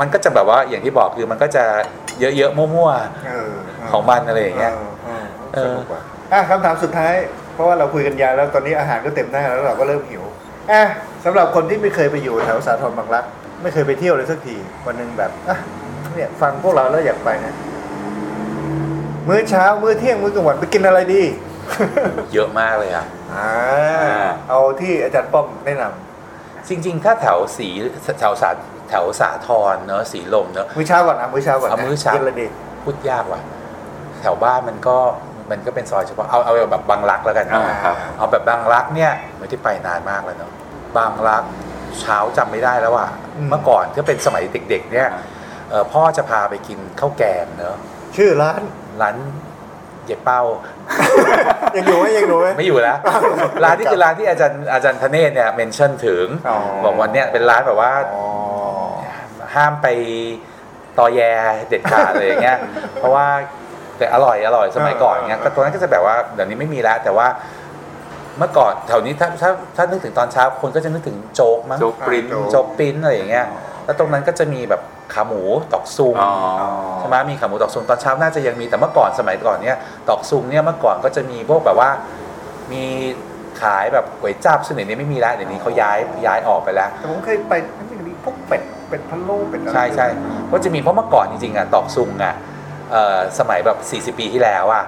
มันก็จะแบบว่าอย่างที่บอกคือมันก็จะเยอะๆมั่วเออๆของมันอะไรอย่างเงี้ยเออเอเอออสนุกกว่าอะคำถามสุดท้าย เพราะว่าเราคุยกันยาวแล้วตอนนี้อาหารก็เต็มหน้าแล้วเราก็เริ่มหิว อะสำหรับคนที่ไม่เคยไปอยู่แถวสาทรบางรัก ไม่เคยไปเที่ยวเลยสักทีวันหนึ่งแบบอะเนี่ยฟังพวกเราแล้วอยากไปนะมื้อเช้ามื้อเที่ยงมื้อกลางวันไปกินอะไรดี เยอะมากเลยอะ อ่าเอาที่อาจารย์ป้อมแนะนำจริงๆ ถ้าแถวสีแถวสาแถวสาทรเนอะสีลมเนอะ มื้อเช้าก่อนอะมื้อเช้าก่อนนะเอามื้อเช้า กินอะไรดี พูดยากว่ะ แถวบ้านมันก็ มันก็เป็นซอยเฉพาะเอาเอาแบบบางรักแล้วกันอ่าครับเอาแบบบางรักเนี่ยไม่ได้ไปนานมากแล้วเนาะบางรักเช้าจำไม่ได้แล้วอะอืมเมื่อก่อนถ้าเป็นสมัยเด็ก ๆ เนี่ยเอ่อพ่อจะพาไปกินข้าวแกงเนอะชื่อร้านร้านเย็บเป้า ยังอยู่ไหมยังอยู่ไหมไม่อยู่แล้ว ร้านนี้คือร้านที่อาจารย์อาจารย์ธเนศเนี่ยเมนชั่นถึงอ๋อบอกวันเนี้ยเป็นร้านแบบว่าอ๋อห้ามไปตอแยเด็ดขาดเลยอย่างเงี้ยเพราะว่า แต่อร่อยอร่อยสมัยก่อนเงี้ยก็ตรงนั้นก็จะแบบว่าเดี๋ยวนี้ไม่มีแล้ว แต่ว่าเมื่อก่อนแถวนี้ถ้าถ้าถ้านึกถึงตอนเช้าคนก็จะนึกถึงโจ๊กมั้งโจ๊กปริ้นโจ๊โจ๊กปิ้นอะไรอย่างเงี้ยแล้วตรงนั้นก็จะมีแบบขาหมูตอกซุงอ๋อใช่ไหมมีขาหมูตอกซุงตอนเช้าน่าจะยังมีแต่เมื่อก่อนสมัยก่อนเนี่ยตอกซุงเนี่ยเมื่อก่อนก็จะมีพวกแบบว่ามีขายแบบก๋วยจั๊บซึ่งเดี๋ยวนี้ไม่มีแล้วเดี๋ยวนี้เขาย้ายย้ายออกไปแล้วแต่ผมเคยไปนั่นมันมีพวกเป็ดเป็ดพะโล้เป็ดอะไรใช่ใช่ก็จะมีเพราะเมื่อก่อนจริงๆอะตอกซุงอะเอ่อ สมัยแบบ 40 ปีที่แล้วอะ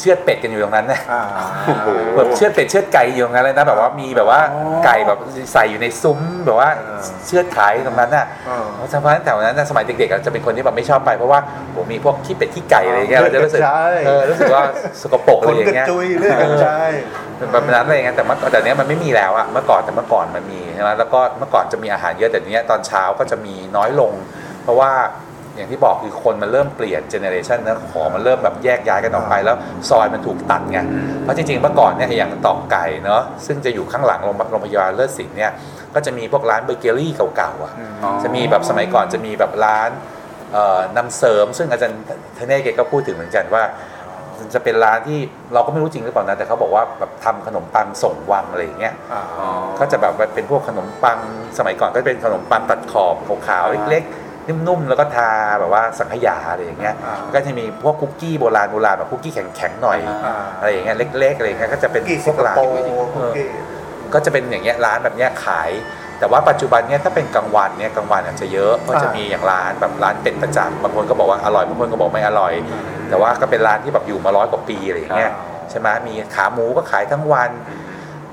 เชือดเป็ดกันอยู่ตรงนั้นนะอ่าโอ้โหแบบเชือดเป็ดเชือดไก่อยู่ตรงนั้นเลยนะแบบว่ามีแบบว่าอ๋อไก่แบบใส่อยู่ในซุ้มแบบว่าเออเชือดขายตรงนั้นน่ะเออเพราะฉะนั้นแถวนั้นนะสมัยเด็กๆอะจะเป็นคนที่แบบไม่ชอบไปเพราะว่าโหมีพวกขี้เป็ดขี้ไก่อะไรอย่างเงี้ยเราจะรู้สึกใช่เออรู้สึกว่าสกปรกอะไรอย่ากระงเงี้ยคนกระจุยเรื่องกระจายเป็นแบบนั้นอะไรอย่างเงี้ยแต่เมื่อแต่เนี้ยมันไม่มีแล้วอะเมื่อก่อนแต่เมื่อก่อนมันมีใช่ไหมแล้วก็เมื่อก่อนจะมีอาหารเยอะแต่เนี้ยตอนเช้าก็จะมีน้อยลง เพราะว่า อย่างที่บอกคือคนมันเริ่มเปลี่ยน generation นะของมันเริ่มแบบแยกย้ายกันออกไปแล้วซอยมันถูกตัดไงเพราะจริงๆเมื่อก่อนเนี่ยอย่างตรอกไก่เนาะซึ่งจะอยู่ข้างหลังโรงโรงพยาบาลเลิศศิลป์เนี่ยก็จะมีพวกร้านเบเกอรี่เก่าๆอะอ๋อจะมีแบบสมัยก่อนจะมีแบบร้านเอ่อนำเสริม ซึ่งอาจารย์ธเนศแกก็พูดถึงเหมือนกันว่าจะเป็นร้านที่เราก็ไม่รู้จริงหรือเปล่านะแต่เขาบอกว่าแบบทำขนมปังส่งวังอะไรอย่างเงี้ยอ่าอ๋อก็จะแบบเป็นพวกขนมปังสมัยก่อนก็เป็นขนมปังตัดขอบขาวๆเล็กๆ นุ่มๆแล้วก็ทาแบบว่าสังขยาอะไรอย่างเงี้ยอ่าก็จะมีพวกคุกกี้โบราณโบราณแบบคุกกี้แข็งๆหน่อยอ่าอะไรอย่างเงี้ยเล็กๆอะไรอย่างเงี้ยก็จะเป็นกี่พสิวงกคร้านโปร์คุกกี้ก็จะเป็นอย่างเงี้ยร้านแบบเนี้ยขาย แต่ว่าปัจจุบันเนี้ยถ้าเป็นกลางวันเนี่ยกลางวันอาจจะเยอะก็จะมีอย่างร้านแบบร้านเป็ดประจำบางคนก็บอกว่าอร่อยบางคนก็บอกไม่อร่อย แต่ว่าก็เป็นร้านที่แบบอยู่มาร้อยกว่าปีอะไรอย่างเงี้ยอ่าใช่ไหมมีขาหมูก็ขายทั้งวัน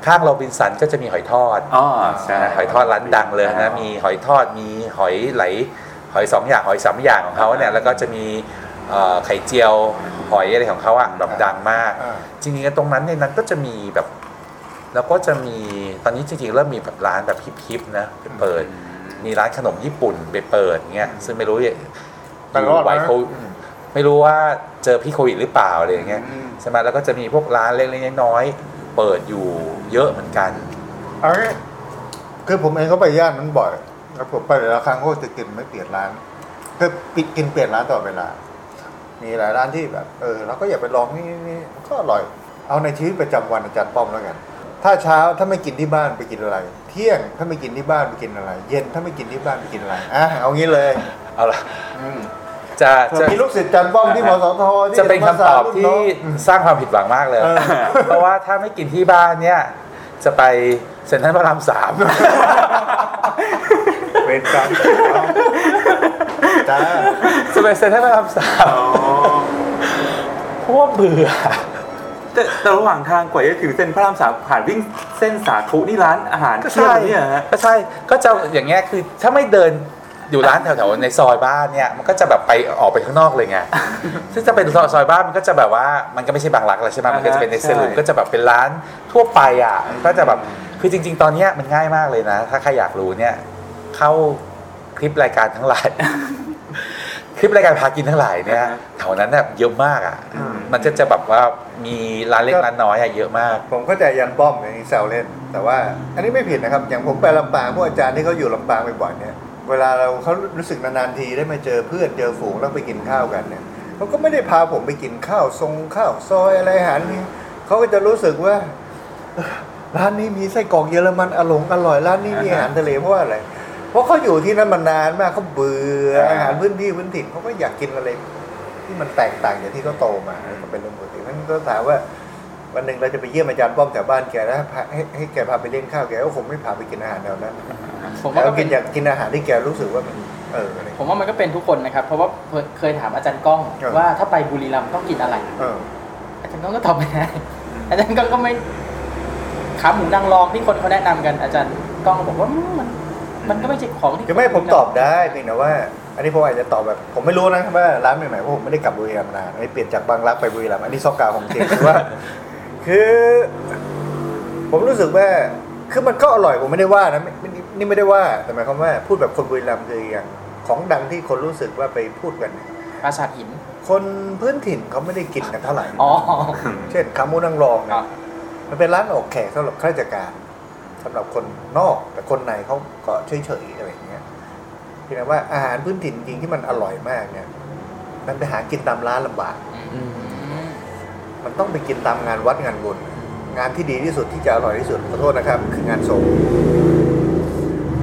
ข้างโรบินสันก็จะมีหอยทอดอ๋อใช่หอยทอดร้านดังเลยนะ มีหอยทอด มีหอยไหล หอยสองอย่างหอยสามอย่างของเขาเนี่ยแล้วก็จะมีเอ่อไข่เจียวหอยอะไรของเขาอะแบบดังมากอ่าจริงๆตรงนั้นในนั้นก็จะมีแบบ แล้วก็จะมีตอนนี้จริงๆเริ่มมีแบบร้านแบบฮิปๆนะไปเปิด มีร้านขนมญี่ปุ่นไปเปิดเงี้ยซึ่งไม่รู้อยู่แต่รอดนะไหวโควิดไม่รู้ว่าเจอพี่โควิดหรือเปล่าอะไรอย่างเงี้ยอืมใช่ไหมแล้วก็จะมีพวกร้านเล็กๆน้อยๆเปิดอยู่เยอะเหมือนกันเอางี้คือผมเองก็ไปย่านนั้นบ่อย แล้วผมไปแต่ละครั้งก็จะกินไม่เปลี่ยนร้านคือปิดกินเปลี่ยนร้านตลอดเวลา มีหลายร้านที่แบบ เออเราก็อยากไปลองนี่นี่ก็อร่อย เอาในชีวิตประจำวันอาจารย์ป้อมแล้วกัน ถ้าเช้าถ้าไม่กินที่บ้านไปกินอะไร เที่ยงถ้าไม่กินที่บ้านไปกินอะไร เย็นถ้าไม่กินที่บ้านไปกินอะไรอะเอางี้เลย เอาละจะจะมีลูกศิษย์อาจารย์ป้อมที่มสทที่จะเป็นคำตอบที่รุ่นน้องสร้างความผิดหวังมากเลยเออเพราะว่าถ้าไม่กินที่บ้านเนี่ย จะไปเซ็นทรัลพระรามสาม เป็นการจ้าจะไปเซ็นทรัลพระรามสามเพราะว่าเบื่อแต่แต่ระหว่างทางกว่าจะถึงเส้นพระรามสามผ่านวิ่งเส้นสาธุนี่ร้านอาหารก็เที่ยใช่วเนี่ยฮะ ก็ใช่ก็จะอย่างเงี้ยคือถ้าไม่เดินอยู่ร้านแถวๆในซอยบ้านเนี่ยมันก็จะแบบไปออกไปข้างนอกเลยไง ซึ่งจะเป็นซอยบ้านมันก็จะแบบว่ามันก็ไม่ใช่บางรักแล้วใช่ไหมมันก็จะเป็นในใช่เซลูนก็จะแบบเป็นร้านทั่วไปอะก็จะแบบคือจริง ๆ ตอนเนี้ยมันง่ายมากเลยนะ ถ้าใครอยากรู้เนี่ย เข้าคลิปรายการทั้งหลาย คลิปรายการพากินทั้งหลายเนี่ยแถวนั้นเนี่ยเยอะมากอะ มันจะจะแบบว่ามีร้านเล็กร้านน้อยอะเยอะมาก ผมเข้าใจยันป้อมอย่างนี้แซวเล่น แต่ว่าอันนี้ไม่ผิดนะครับ อย่างผมไปลำปางพวกอาจารย์ที่เขาอยู่ลำปางบ่อยๆเนี่ย เวลาเราเขารู้สึกนานๆทีได้มาเจอเพื่อนเจอฝูงแล้วไปกินข้าวกันเนี่ยเขาก็ไม่ได้พาผมไปกินข้าวทรงข้าวซอยอะไรอาหารนี่เขาก็จะรู้สึกว่าเอ้อร้านนี้มีไส้กรอกเยอรมันอร่อยอร่อยร้านนี้มีอาหารทะเลเพราะว่าอะไร เพราะเขาอยู่ที่นั่นมานานมากเขาเบื่ออาหารพื้นที่พื้นถิ่นเขาก็อยากกินอะไรที่มันแตกต่างจากที่เขาโตมาก็เป็นเรื่องปกตินั้นก็ถามว่าวันหนึ่งเราจะไปเยี่ยมอาจารย์ป้อมแถวบ้านแกแล้วพาให้ให้แกพาไปเลี้ยงข้าวแกก็คงไม่พาไปกินอาหารแนวนั้นผมว่าแล้ก็วเป็กินนอยากกินอาหารที่แกรู้สึกว่ามันเอออะไรผมว่ามันก็เป็นทุกคนนะครับ เพราะว่าเคยถามอาจารย์ก้องเออว่าถ้าไปบุรีรัมย์ต้องกินอะไรเอออาจารย์ก้องก็ตอบไม่ได้อาจารย์ก้องก็ไม่ขาหมูนางรองที่คนเขาแนะนำกันอาจารย์ก้องก็บอกว่าอืมมัน มันก็ไม่ใช่ของที่คือไม่ผมตอบได้เพียงแต่ว่า อันนี้ผมอาจจะตอบแบบ ผมไม่รู้นะว่าร้านใหม่ๆเพราะผมไม่ได้กลับบุรีรัมย์นานอันนี้เปลี่ยนจากบางรักไปบุรีรัมย์อันนี้ซอกกาวของจริงคือว่า คือ ผมรู้สึกว่าคือมันก็อร่อยผมไม่ได้ว่านะไม่ไม่นี่ไม่ได้ว่าแต่หมายความว่าพูดแบบคนบุรีรัมย์คืออย่างของดังที่คนรู้สึกว่าไปพูดกันเนี่ยปราสาทหิน คนพื้นถิ่นเขาไม่ได้กินกันเท่าไหร่อ๋อเช่นขาหมูนางรองคเนี่รัยบมันเป็นร้านออกแขกสำหรับข้าราชการ สำหรับคนนอก แต่คนในเขาก็เฉยๆอะไรอย่างเงี้ยเพียงแต่ว่าอาหารพื้นถิ่นจริงที่มันอร่อยมากเนี่ย มันไปหากินตามร้านลำบากมมันต้องไปกินตามงานวัดงานบุญงานที่ดีที่สุดที่จะอร่อยที่สุดขอโทษนะครับ คืองานศพ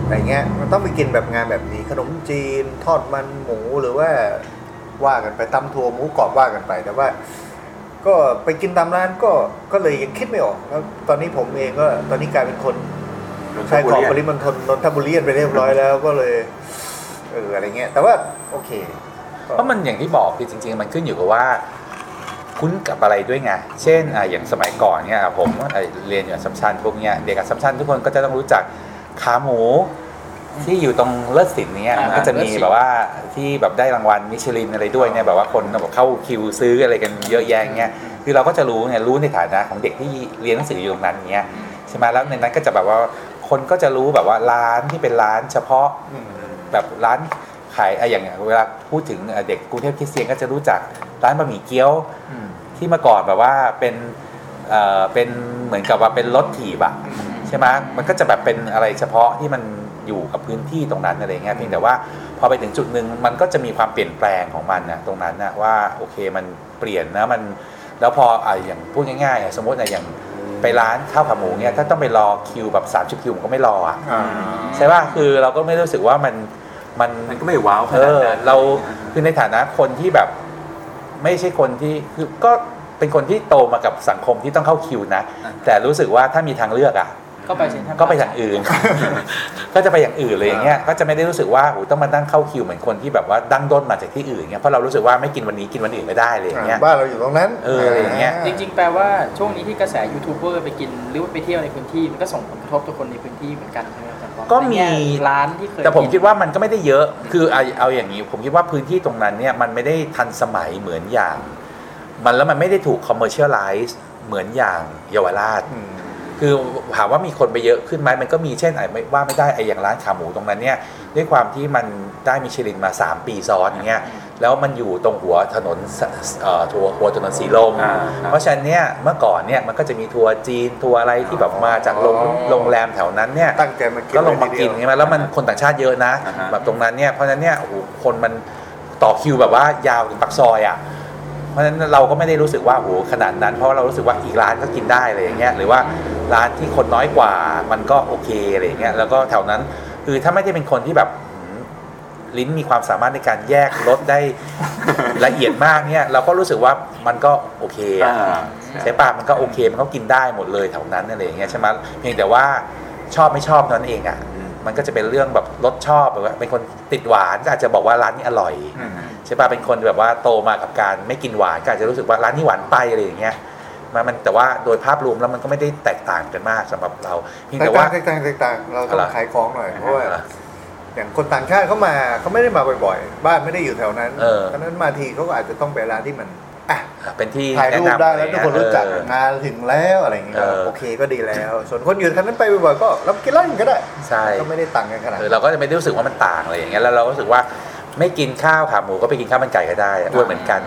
อะไรเงี้ยมันต้องไปกินแบบงานแบบนี้ ขนมจีน ทอดมันหมูหรือว่าว่ากันไปตำทัวหมูกรอบว่ากันไป แต่ว่า ก็ไปกินตามร้านก็ก็เลยยังคิดไม่ออกแล้วตอนนี้ผมเองก็ตอนนี้กลายเป็นคนชายขอบปริมณฑลนนทบุรีไปเรียบร้อยแล้วก็เลยเอออะไรเงี้ย แต่ว่าโอเค เพราะมันอย่างที่บอกคือจริง ๆ มันขึ้นอยู่กับว่า คุ้นกับอะไรด้วยไงเช่นอะอย่างสมัยก่อนเนี่ยผมเอ่อเรียนอยู่อัสสัมชัญพวกเนี้ยเด็กอัสสัมชัญทุกคนก็จะต้องรู้จักขาหมู ที่อยู่ตรงเลิศสินเนี่ยอ่ามัมันก็จะมีเลิศสินแบบว่าที่แบบได้รางวัลมิชลินอะไรด้วยเนี่ยแบบว่าคนแบบเข้าคิวซื้ออะไรกันเยอะแยะเงี้ยคือเราก็จะรู้ไงรู้ในฐานะของเด็กที่เรียนหนังสืออยู่ตรงนั้นเงี้ยใช่ไหมแล้วในนั้นก็จะแบบว่าคนก็จะรู้แบบว่าร้านที่เป็นร้านเฉพาะอืมแบบร้านขายอะอย่างเวลาพูดถึงเด็กกรุงเทพคริสเตียนก็จะรู้จักร้านบะหมี่เกี๊ยวอืมที่เมื่อก่อนแบบว่าเป็นเอ่อเป็นเหมือนกับว่าเป็นรถถีบอะใช่ไหมมันก็จะแบบเป็นอะไรเฉพาะที่มัน อยู่กับพื้นที่ตรงนั้นอะไรเงี้ยเพียงแต่ว่าพอไปถึงจุดหนึ่งมันก็จะมีความเปลี่ยนแปลงของมันนะตรงนั้นนะว่าโอเคมันเปลี่ยนนะมันแล้วพออะอย่างพูดง่ายๆอะสมมตินะอย่างไปร้านข้าวขาหมูเนี่ยถ้าต้องไปรอคิวแบบ30คิวผมก็ไม่รออะอ่าใช่ป่ะคือเราก็ไม่รู้สึกว่ามันมันมันก็ไม่ว้าวขเอนาดอนั้นเราคือในฐานะคนที่แบบไม่ใช่คนที่คือก็เป็นคนที่โตมากับสังคมที่ต้องเข้าคิวนะ แต่รู้สึกว่าถ้ามีทางเลือกอะ ก็ไปเซ็นทรัลก็ไปอย่างอื่น ก็จะไปอย่างอื่นเลยอย่างเงี้ยก็จะไม่ได้รู้สึกว่าโอ้ต้องมานั่งเข้าคิวเหมือนคนที่แบบว่าดั้งด้นมาจากที่อื่นเงี้ยเพราะเรารู้สึกว่าไม่กินวันนี้กินวันอื่นไม่ได้เลยอย่างเงี้ยบ้านเราอยู่ตรงนั้นเอออะไรอย่างเงี้ยจริง ๆ แปลว่าช่วงนี้ที่กระแสยูทูบเบอร์ไปกินหรือว่าไปเที่ยวในพื้นที่มันก็ส่งผลกระทบต่อคนในพื้นที่เหมือนกันใช่ไหมอาจารย์ปอก็มีในแง่ร้านที่เคยแต่ผมกินคิดว่ามันก็ไม่ได้เยอะ คือเอาเอาอย่างนี้ ผมคิดว่าพื้นที่ตรงนั้นเนี่ยมันไม่ได้ทันสมัยเหมือนอย่าง มันแล้วมันไม่ได้ถูก commercialize เหมือนอย่างเยาวราชอืม คือถามว่ามีคนไปเยอะขึ้นไหมมันก็มีเช่นไอ้ไม่ว่าไม่ได้ไอ้อย่างร้านขาหมูตรงนั้นเนี่ยด้วยความที่มันได้มิชลินมา 3 ปีซ้อนอย่างเงี้ยแล้วมันอยู่ตรงหัวถนนสเอ่อทัวร์หัวถนนสีลมอ่าเพราะฉะนั้นเนี่ยเมื่อก่อนเนี่ยมันก็จะมีทัวร์จีนทัวร์อะไรที่แบบมาจากโรงอ๋อโรงแรมแถวนั้นเนี่ยตั้งใจมากินก็ลงมากินเลยทีเดียวใช่ไหมแล้วมันคนต่างชาติเยอะนะอ่าฮะแบบตรงนั้นเนี่ยเพราะฉะนั้นเนี่ยโอ้โหคนมันต่อคิวแบบว่ายาวถึงปักซอยอะ เพราะฉะนั้นเราก็ไม่ได้รู้สึกว่าโอ้โหขนาดนั้น เพราะว่าเรารู้สึกว่าอีกร้านก็กินได้อะไรอย่างเงี้ยหรือว่าร้านที่คนน้อยกว่ามันก็โอเคอะไรอย่างเงี้ยแล้วก็แถวนั้นคือถ้าไม่ได้เป็นคนที่แบบหืมลิ้นมีความสามารถในการแยกรสได้ละเอียดมากเนี่ย เราก็รู้สึกว่ามันก็โอเคอะอ่าใช่ป่ะมันก็โอเค มันก็กินได้หมดเลยแถวนั้นอะไรอย่างเงี้ยใช่ไหมเพียงแต่ว่าชอบไม่ชอบเท่านั้นเองอะ มันก็จะเป็นเรื่องแบบรสชอบแบบว่าเป็นคนติดหวานก็อาจจะบอกว่าร้านนี้อร่อยอืมใช่ป่ะเป็นคนแบบว่าโตมากับการไม่กินหวานก็อาจจะรู้สึกว่าร้านนี้หวานไปอะไรอย่างเงี้ยมันมันแต่ว่าโดยภาพรวมแล้วมันก็ไม่ได้แตกต่างกันมากสำหรับเราเพียงแตแต่กว่าต่างแตกต่างแตกต่างเราต้องอะไรขายของหน่อยเพราะว่าอะไรอย่างคนต่างชาติเขามาเขาไม่ได้มาบ่อย ๆ บ้านไม่ได้อยู่แถวนั้นเออเพราะฉะนั้นมาทีเขาก็อาจจะต้องไปร้านที่มัน อะเป็นที่ถ่ายรูปแนะนำได้อะไรแล้วทุกเงี้ยคนรู้จักเอองานถึงแล้วอะไรอย่างเงี้ยเออโอเคก็ดีแล้ว ส่วนคนอยู่แถวนั้นไปบ่อยๆก็รับกินร้านอื่นก็ได้ใช่ก็ไม่ได้ต่างกันขนาดเอนั้อนเราก็จะไม่ได้รู้สึกว่ามันต่างอะไรอย่างเงี้ยแล้วเราก็รู้สึกว่าไม่กินข้าวขาหมูก็ไปกินข้าวมันไก่ก็ได้อ้วนเหมือนกัน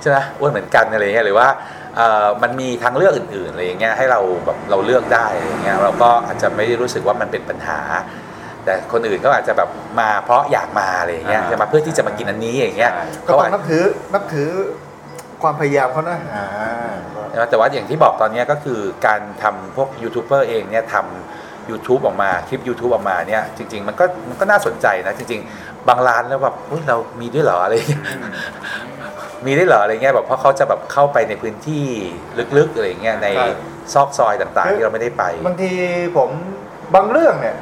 ใช่ไหมอ้วนเหมือนกันอะไรอย่างเงี้ยหรือว่าเอ่อมันมีทางเลือกอื่นๆอะไรอย่างเงี้ยให้เราแบบเราเลือกได้อะไรอย่างเงี้ยเราก็อาจจะไม่ได้รู้สึกว่ามันเป็นปัญหา แต่คนอื่นก็อาจจะแบบมาเพราะอยากมาอะไรอย่างเงี้ยอ่า จะมาเพื่อที่จะมากินอันนี้อย่างเงี้ยใช่ก็เขาต้องอาจนับถือนับถือความพยายามเขานะอ่าใช่ไหมแต่ว่าอย่างที่บอกตอนเนี้ยก็คือการทำพวกยูทูบเบอร์เองเนี่ยทำ YouTube ออกมาคลิป YouTube ออกมาเนี่ยจริง ๆ มันก็มันก็น่าสนใจนะ จริง ๆ บางร้านแล้วแบบอุ๊ยเรามีด้วยเหรออะไรอย่างเงี้ยมีได้เหรออะไรเงี้ยแบบเพราะเขาจะแบบเข้าไปในพื้นที่ลึกๆอะไรเงี้ยในใช่ ซอกซอยต่างๆ ที่เราไม่ได้ไป บางทีผมบางเรื่องเนี่ย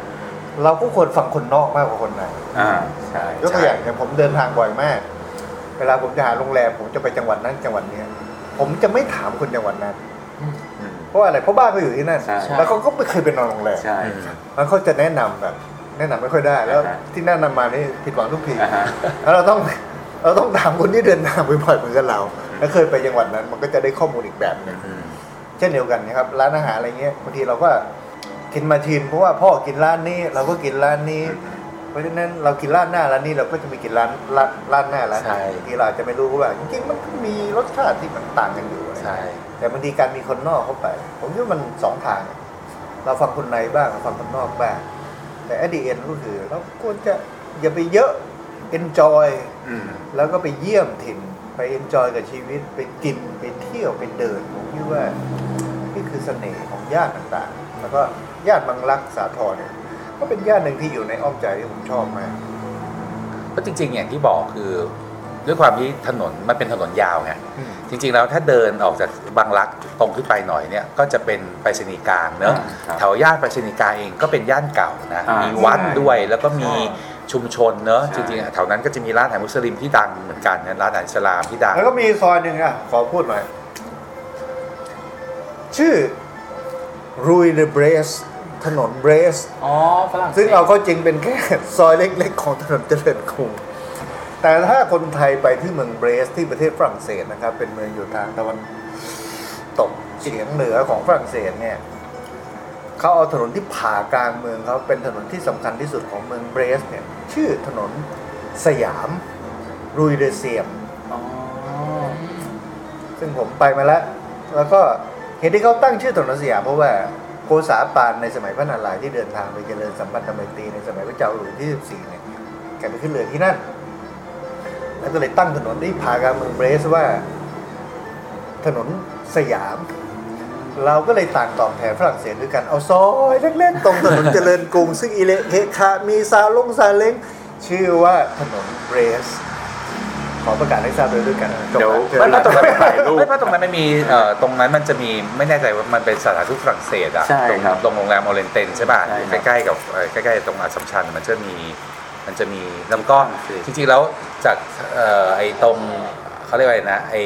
เราก็ควรฟังคนนอกมากกว่าคนในอ่าใช่ยกตัวอย่างอย่างผมเดินทางบ่อยมาก เวลาผมจะหาโรงแรมผมจะไปจังหวัดนั้นจังหวัดเนี้ยผมจะไม่ถามคนจังหวัดนั้นอืมเพราะว่าอะไรเพราะบ้านเขาอยู่ที่นั่น ใช่ แล้วเขาก็ไม่เคยไปนอนโรงแรมใช่แล้วเขาจะแนะนำแบบ แนะนำไม่ค่อยได้ แล้วอ่าฮะที่แนะนำมานี่ผิดหวังทุกทีอ่าฮะ แล้วเราต้องเราต้องถามคนที่เดินทางบ่อยๆเหมือนกับเรา แล้วเคยไปจังหวัดนั้น มันก็จะได้ข้อมูลอีกแบบหนึงอืมเช่นเดียวกันนะครับร้านอาหารอะไรเงี้ยบางทีเราก็ กินมาชิมเพราะว่าพ่อกินร้านนี้ เราก็กินร้านนี้ เพราะฉะนั้นเรากินร้านหน้าร้านนี้เราก็จะไปกินร้านร้านร้านหน้าร้านใช่นี้บางทีเราอาจจะไม่รู้ว่าจริงๆมันก็มีรสชาติที่มันต่างกันอยู่อะไรใช่ แต่บางทีการมีคนนอกเข้าไป ผมคิดว่ามันสองทาง เราฟังคนในบ้างเราฟังคนนอกบ้าง แต่ at the end ก็คือ เราควรจะอย่าไปเยอะ enjoy อืม แล้วก็ไปเยี่ยมถิ่นไป enjoy กับชีวิตไปกินไปเที่ยวไปเดินผมคิดว่า นี่คือเสน่ห์ของย่านต่างๆ แล้วก็ย่านบางรักสาทรเนี่ยก็เป็นย่านหนึ่งที่อยู่ในอ้อมใจที่ผมชอบมากก็จริง ๆ อย่างที่บอกคือ ด้วยความที่ถนนมันเป็นถนนยาวไงจริง ๆ แล้วถ้าเดินออกจากบางรักตรงขึ้นไปหน่อยเนี่ยก็จะเป็นไปรษณีย์กลางเนอะครับแถวย่านไปรษณีย์กลางเองก็เป็นย่านเก่านะอ่ามีมีวัดใช่ด้วยแล้วก็มีชุมชนเนอะใช่จริงๆแถวนั้นก็จะมีร้านอาหารมุสลิมที่ดังเหมือนกันนะร้านอาหารอิสลามที่ดังแล้วก็มีซอยหนึ่งอะขอพูดหน่อยชื่อ รุยเดเบรสถนนเบรส อ๋อฝรั่งศสซึ่งเอาเข้าจริงเป็นแค่ ซอยเล็กๆ ของถนนเจริญกรุง แต่ถ้าคนไทยไปที่เมืองเบรสที่ประเทศฝรั่งเศสนะครับ เป็นเมืองอยู่ทางตะวันตกเฉียงเหนือของฝรั่งเศสเนี่ยเขาเอาถนนที่ผ่ากลางเมืองเขาเป็นถนนที่สำคัญที่สุดของเมืองเบรสเนี่ยชื่อถนนสยามรุยเดเซียม อ๋อซึ่งผมไปมาแล้ว แล้วก็ เหตุที่เขาตั้งชื่อถนนสยามเพราะว่าผษาปานในสมัยพระนารายณ์ที่เดินทางไปเจริญสัมพันธไมตรีในสมัยพระเจ้าหลุยที่ 14 เนี่ยแกไปขึ้นเรือที่นั่น แล้วก็เลยตั้งถนนที่พาการเมืองเบรสว่าถนนสยาม เราก็เลยต่างตอบแทนฝรั่งเศสด้วยกันเอาซอยเล็กๆตรงถนนเจริญกรุงซึ่งอิเลเทคะมีซาลงซาเล้งชื่อว่าถนนเบรส ขอประกาศให้ทราบเลยด้วยกันจบเดี๋ยวแล้วเชิญไม่คเพรับราะตรงนั้นถ่ายรูปไม่เพราะตรงนั้นมันมีเอ่อตรงนั้นมันจะมีไม่แน่ใจว่ามันเป็นสถานทูตฝรั่งเศสอะใช่ตรงครับตรงโรงแรมโอเรนเตนใช่ป่ะใช่ครับใกล้ๆกับเอ่อใกล้ๆตรงอัสสัมชัญมันจะมีมันจะมีลำก้อนใช่จริงๆแล้วจากเอ่อไอ้ตรงเขาเรียกว่าอะไรนะไอ้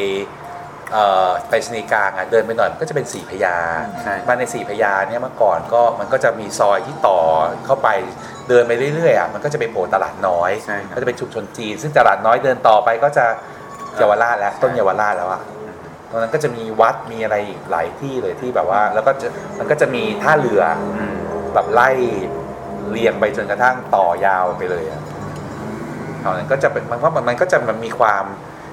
เอ่อไปรษณีย์กลางอะเดินไปหน่อยมันก็จะเป็นสี่พญาใช่บ้านในสี่พญาเนี่ยเมื่อก่อนก็มันก็จะมีซอยที่ต่อเข้าไป เดินไปเรื่อยๆอะมันก็จะไปโผล่ตลาดน้อย ใช่ครับ ก็จะเป็นชุมชนจีน ซึ่งตลาดน้อยเดินต่อไปก็จะเยาวราชแล้วต้นเยาวราชแล้วอะตรงนั้นก็จะมีวัดมีอะไรอีกหลายที่เลยที่แบบว่า แล้วก็จะมันก็จะมีท่าเรืออืมแบบไล่เรียงไปจนกระทั่งต่อยาวไปเลยอะตอนนั้นก็จะเป็นมันก็มันก็จะมันมีความ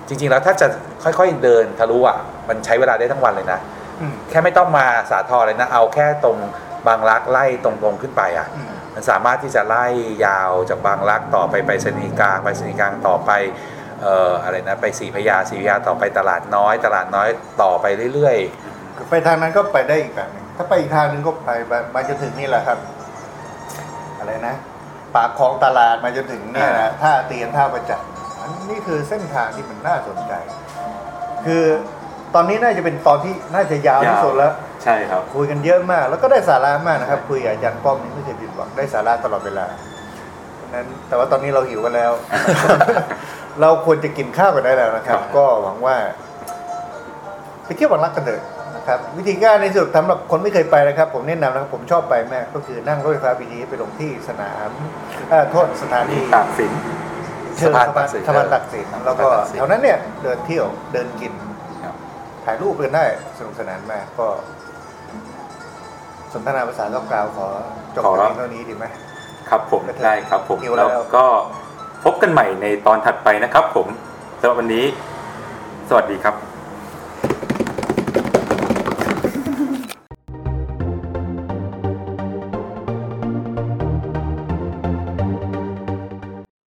จริง ๆ แล้วถ้าจะค่อยๆเดินทะลุอะมันใช้เวลาได้ทั้งวันเลยนะ อืมแค่ไม่ต้องมาสาทรเลยนะ เอาแค่ตรงบางรักไล่ตรงๆขึ้นไปอะ อืม มันสามารถที่จะไล่ยาวจากบางรักต่อไปไปสนีย์กลางไปสนีย์กลางต่อไปเอ่ออะไรนะไปสีพญาสีพญาต่อไปตลาดน้อย ตลาดน้อยต่อไปเรื่อยไปทางนั้นก็ไปได้อีกแบบหนึงถ้าไปอีกทางหนึงก็ไปไปมาจนถึงนี่แหละครับ อะไรนะ ปากคลองตลาดมาจนถึงเนี่ยนะท่าเตียนท่าประจักษ์อันนี้คือเส้นทางที่มันน่าสนใจ คือตอนนี้น่าจะเป็นตอนที่น่าจะยาวที่สุดแล้ว ใช่ครับ คุยกันเยอะมาก แล้วก็ได้สาระมากนะครับ คุยกับอาจารย์ป้อมนี่ไม่เคยผิดหวังได้สาระตลอดเวลาเพราะฉะนั้นแต่ว่าตอนนี้เราหิวกันแล้ว เราควรจะกินข้าวกันได้แล้วนะครับครับก็หวังว่า ไปเที่ยวบางรักกันเถอะนะครับ วิธีการในสุดสำหรับคนไม่เคยไปนะครับ ผมแนะนำนะครับ ผมชอบไปมากก็คือนั่งรถไฟฟ้าบีทีไปลงที่สนามเอ่อโทษสถานีตากสินเชิงสะพานสะพานตักสินแล้วก็แถวนั้นเนี่ยเดินเที่ยวเดินกินครับถ่ายรูปกันได้สนุกสนานมากก็ สนทนาภาษาต้องกล่าวขอจบขอรับเพียงเท่านี้ดีไหม ครับผมกระเทยได้ครับผมหิวแล้วแล้วก็พบกันใหม่ในตอนถัดไปนะครับผมสำหรับวันนี้ สวัสดีครับ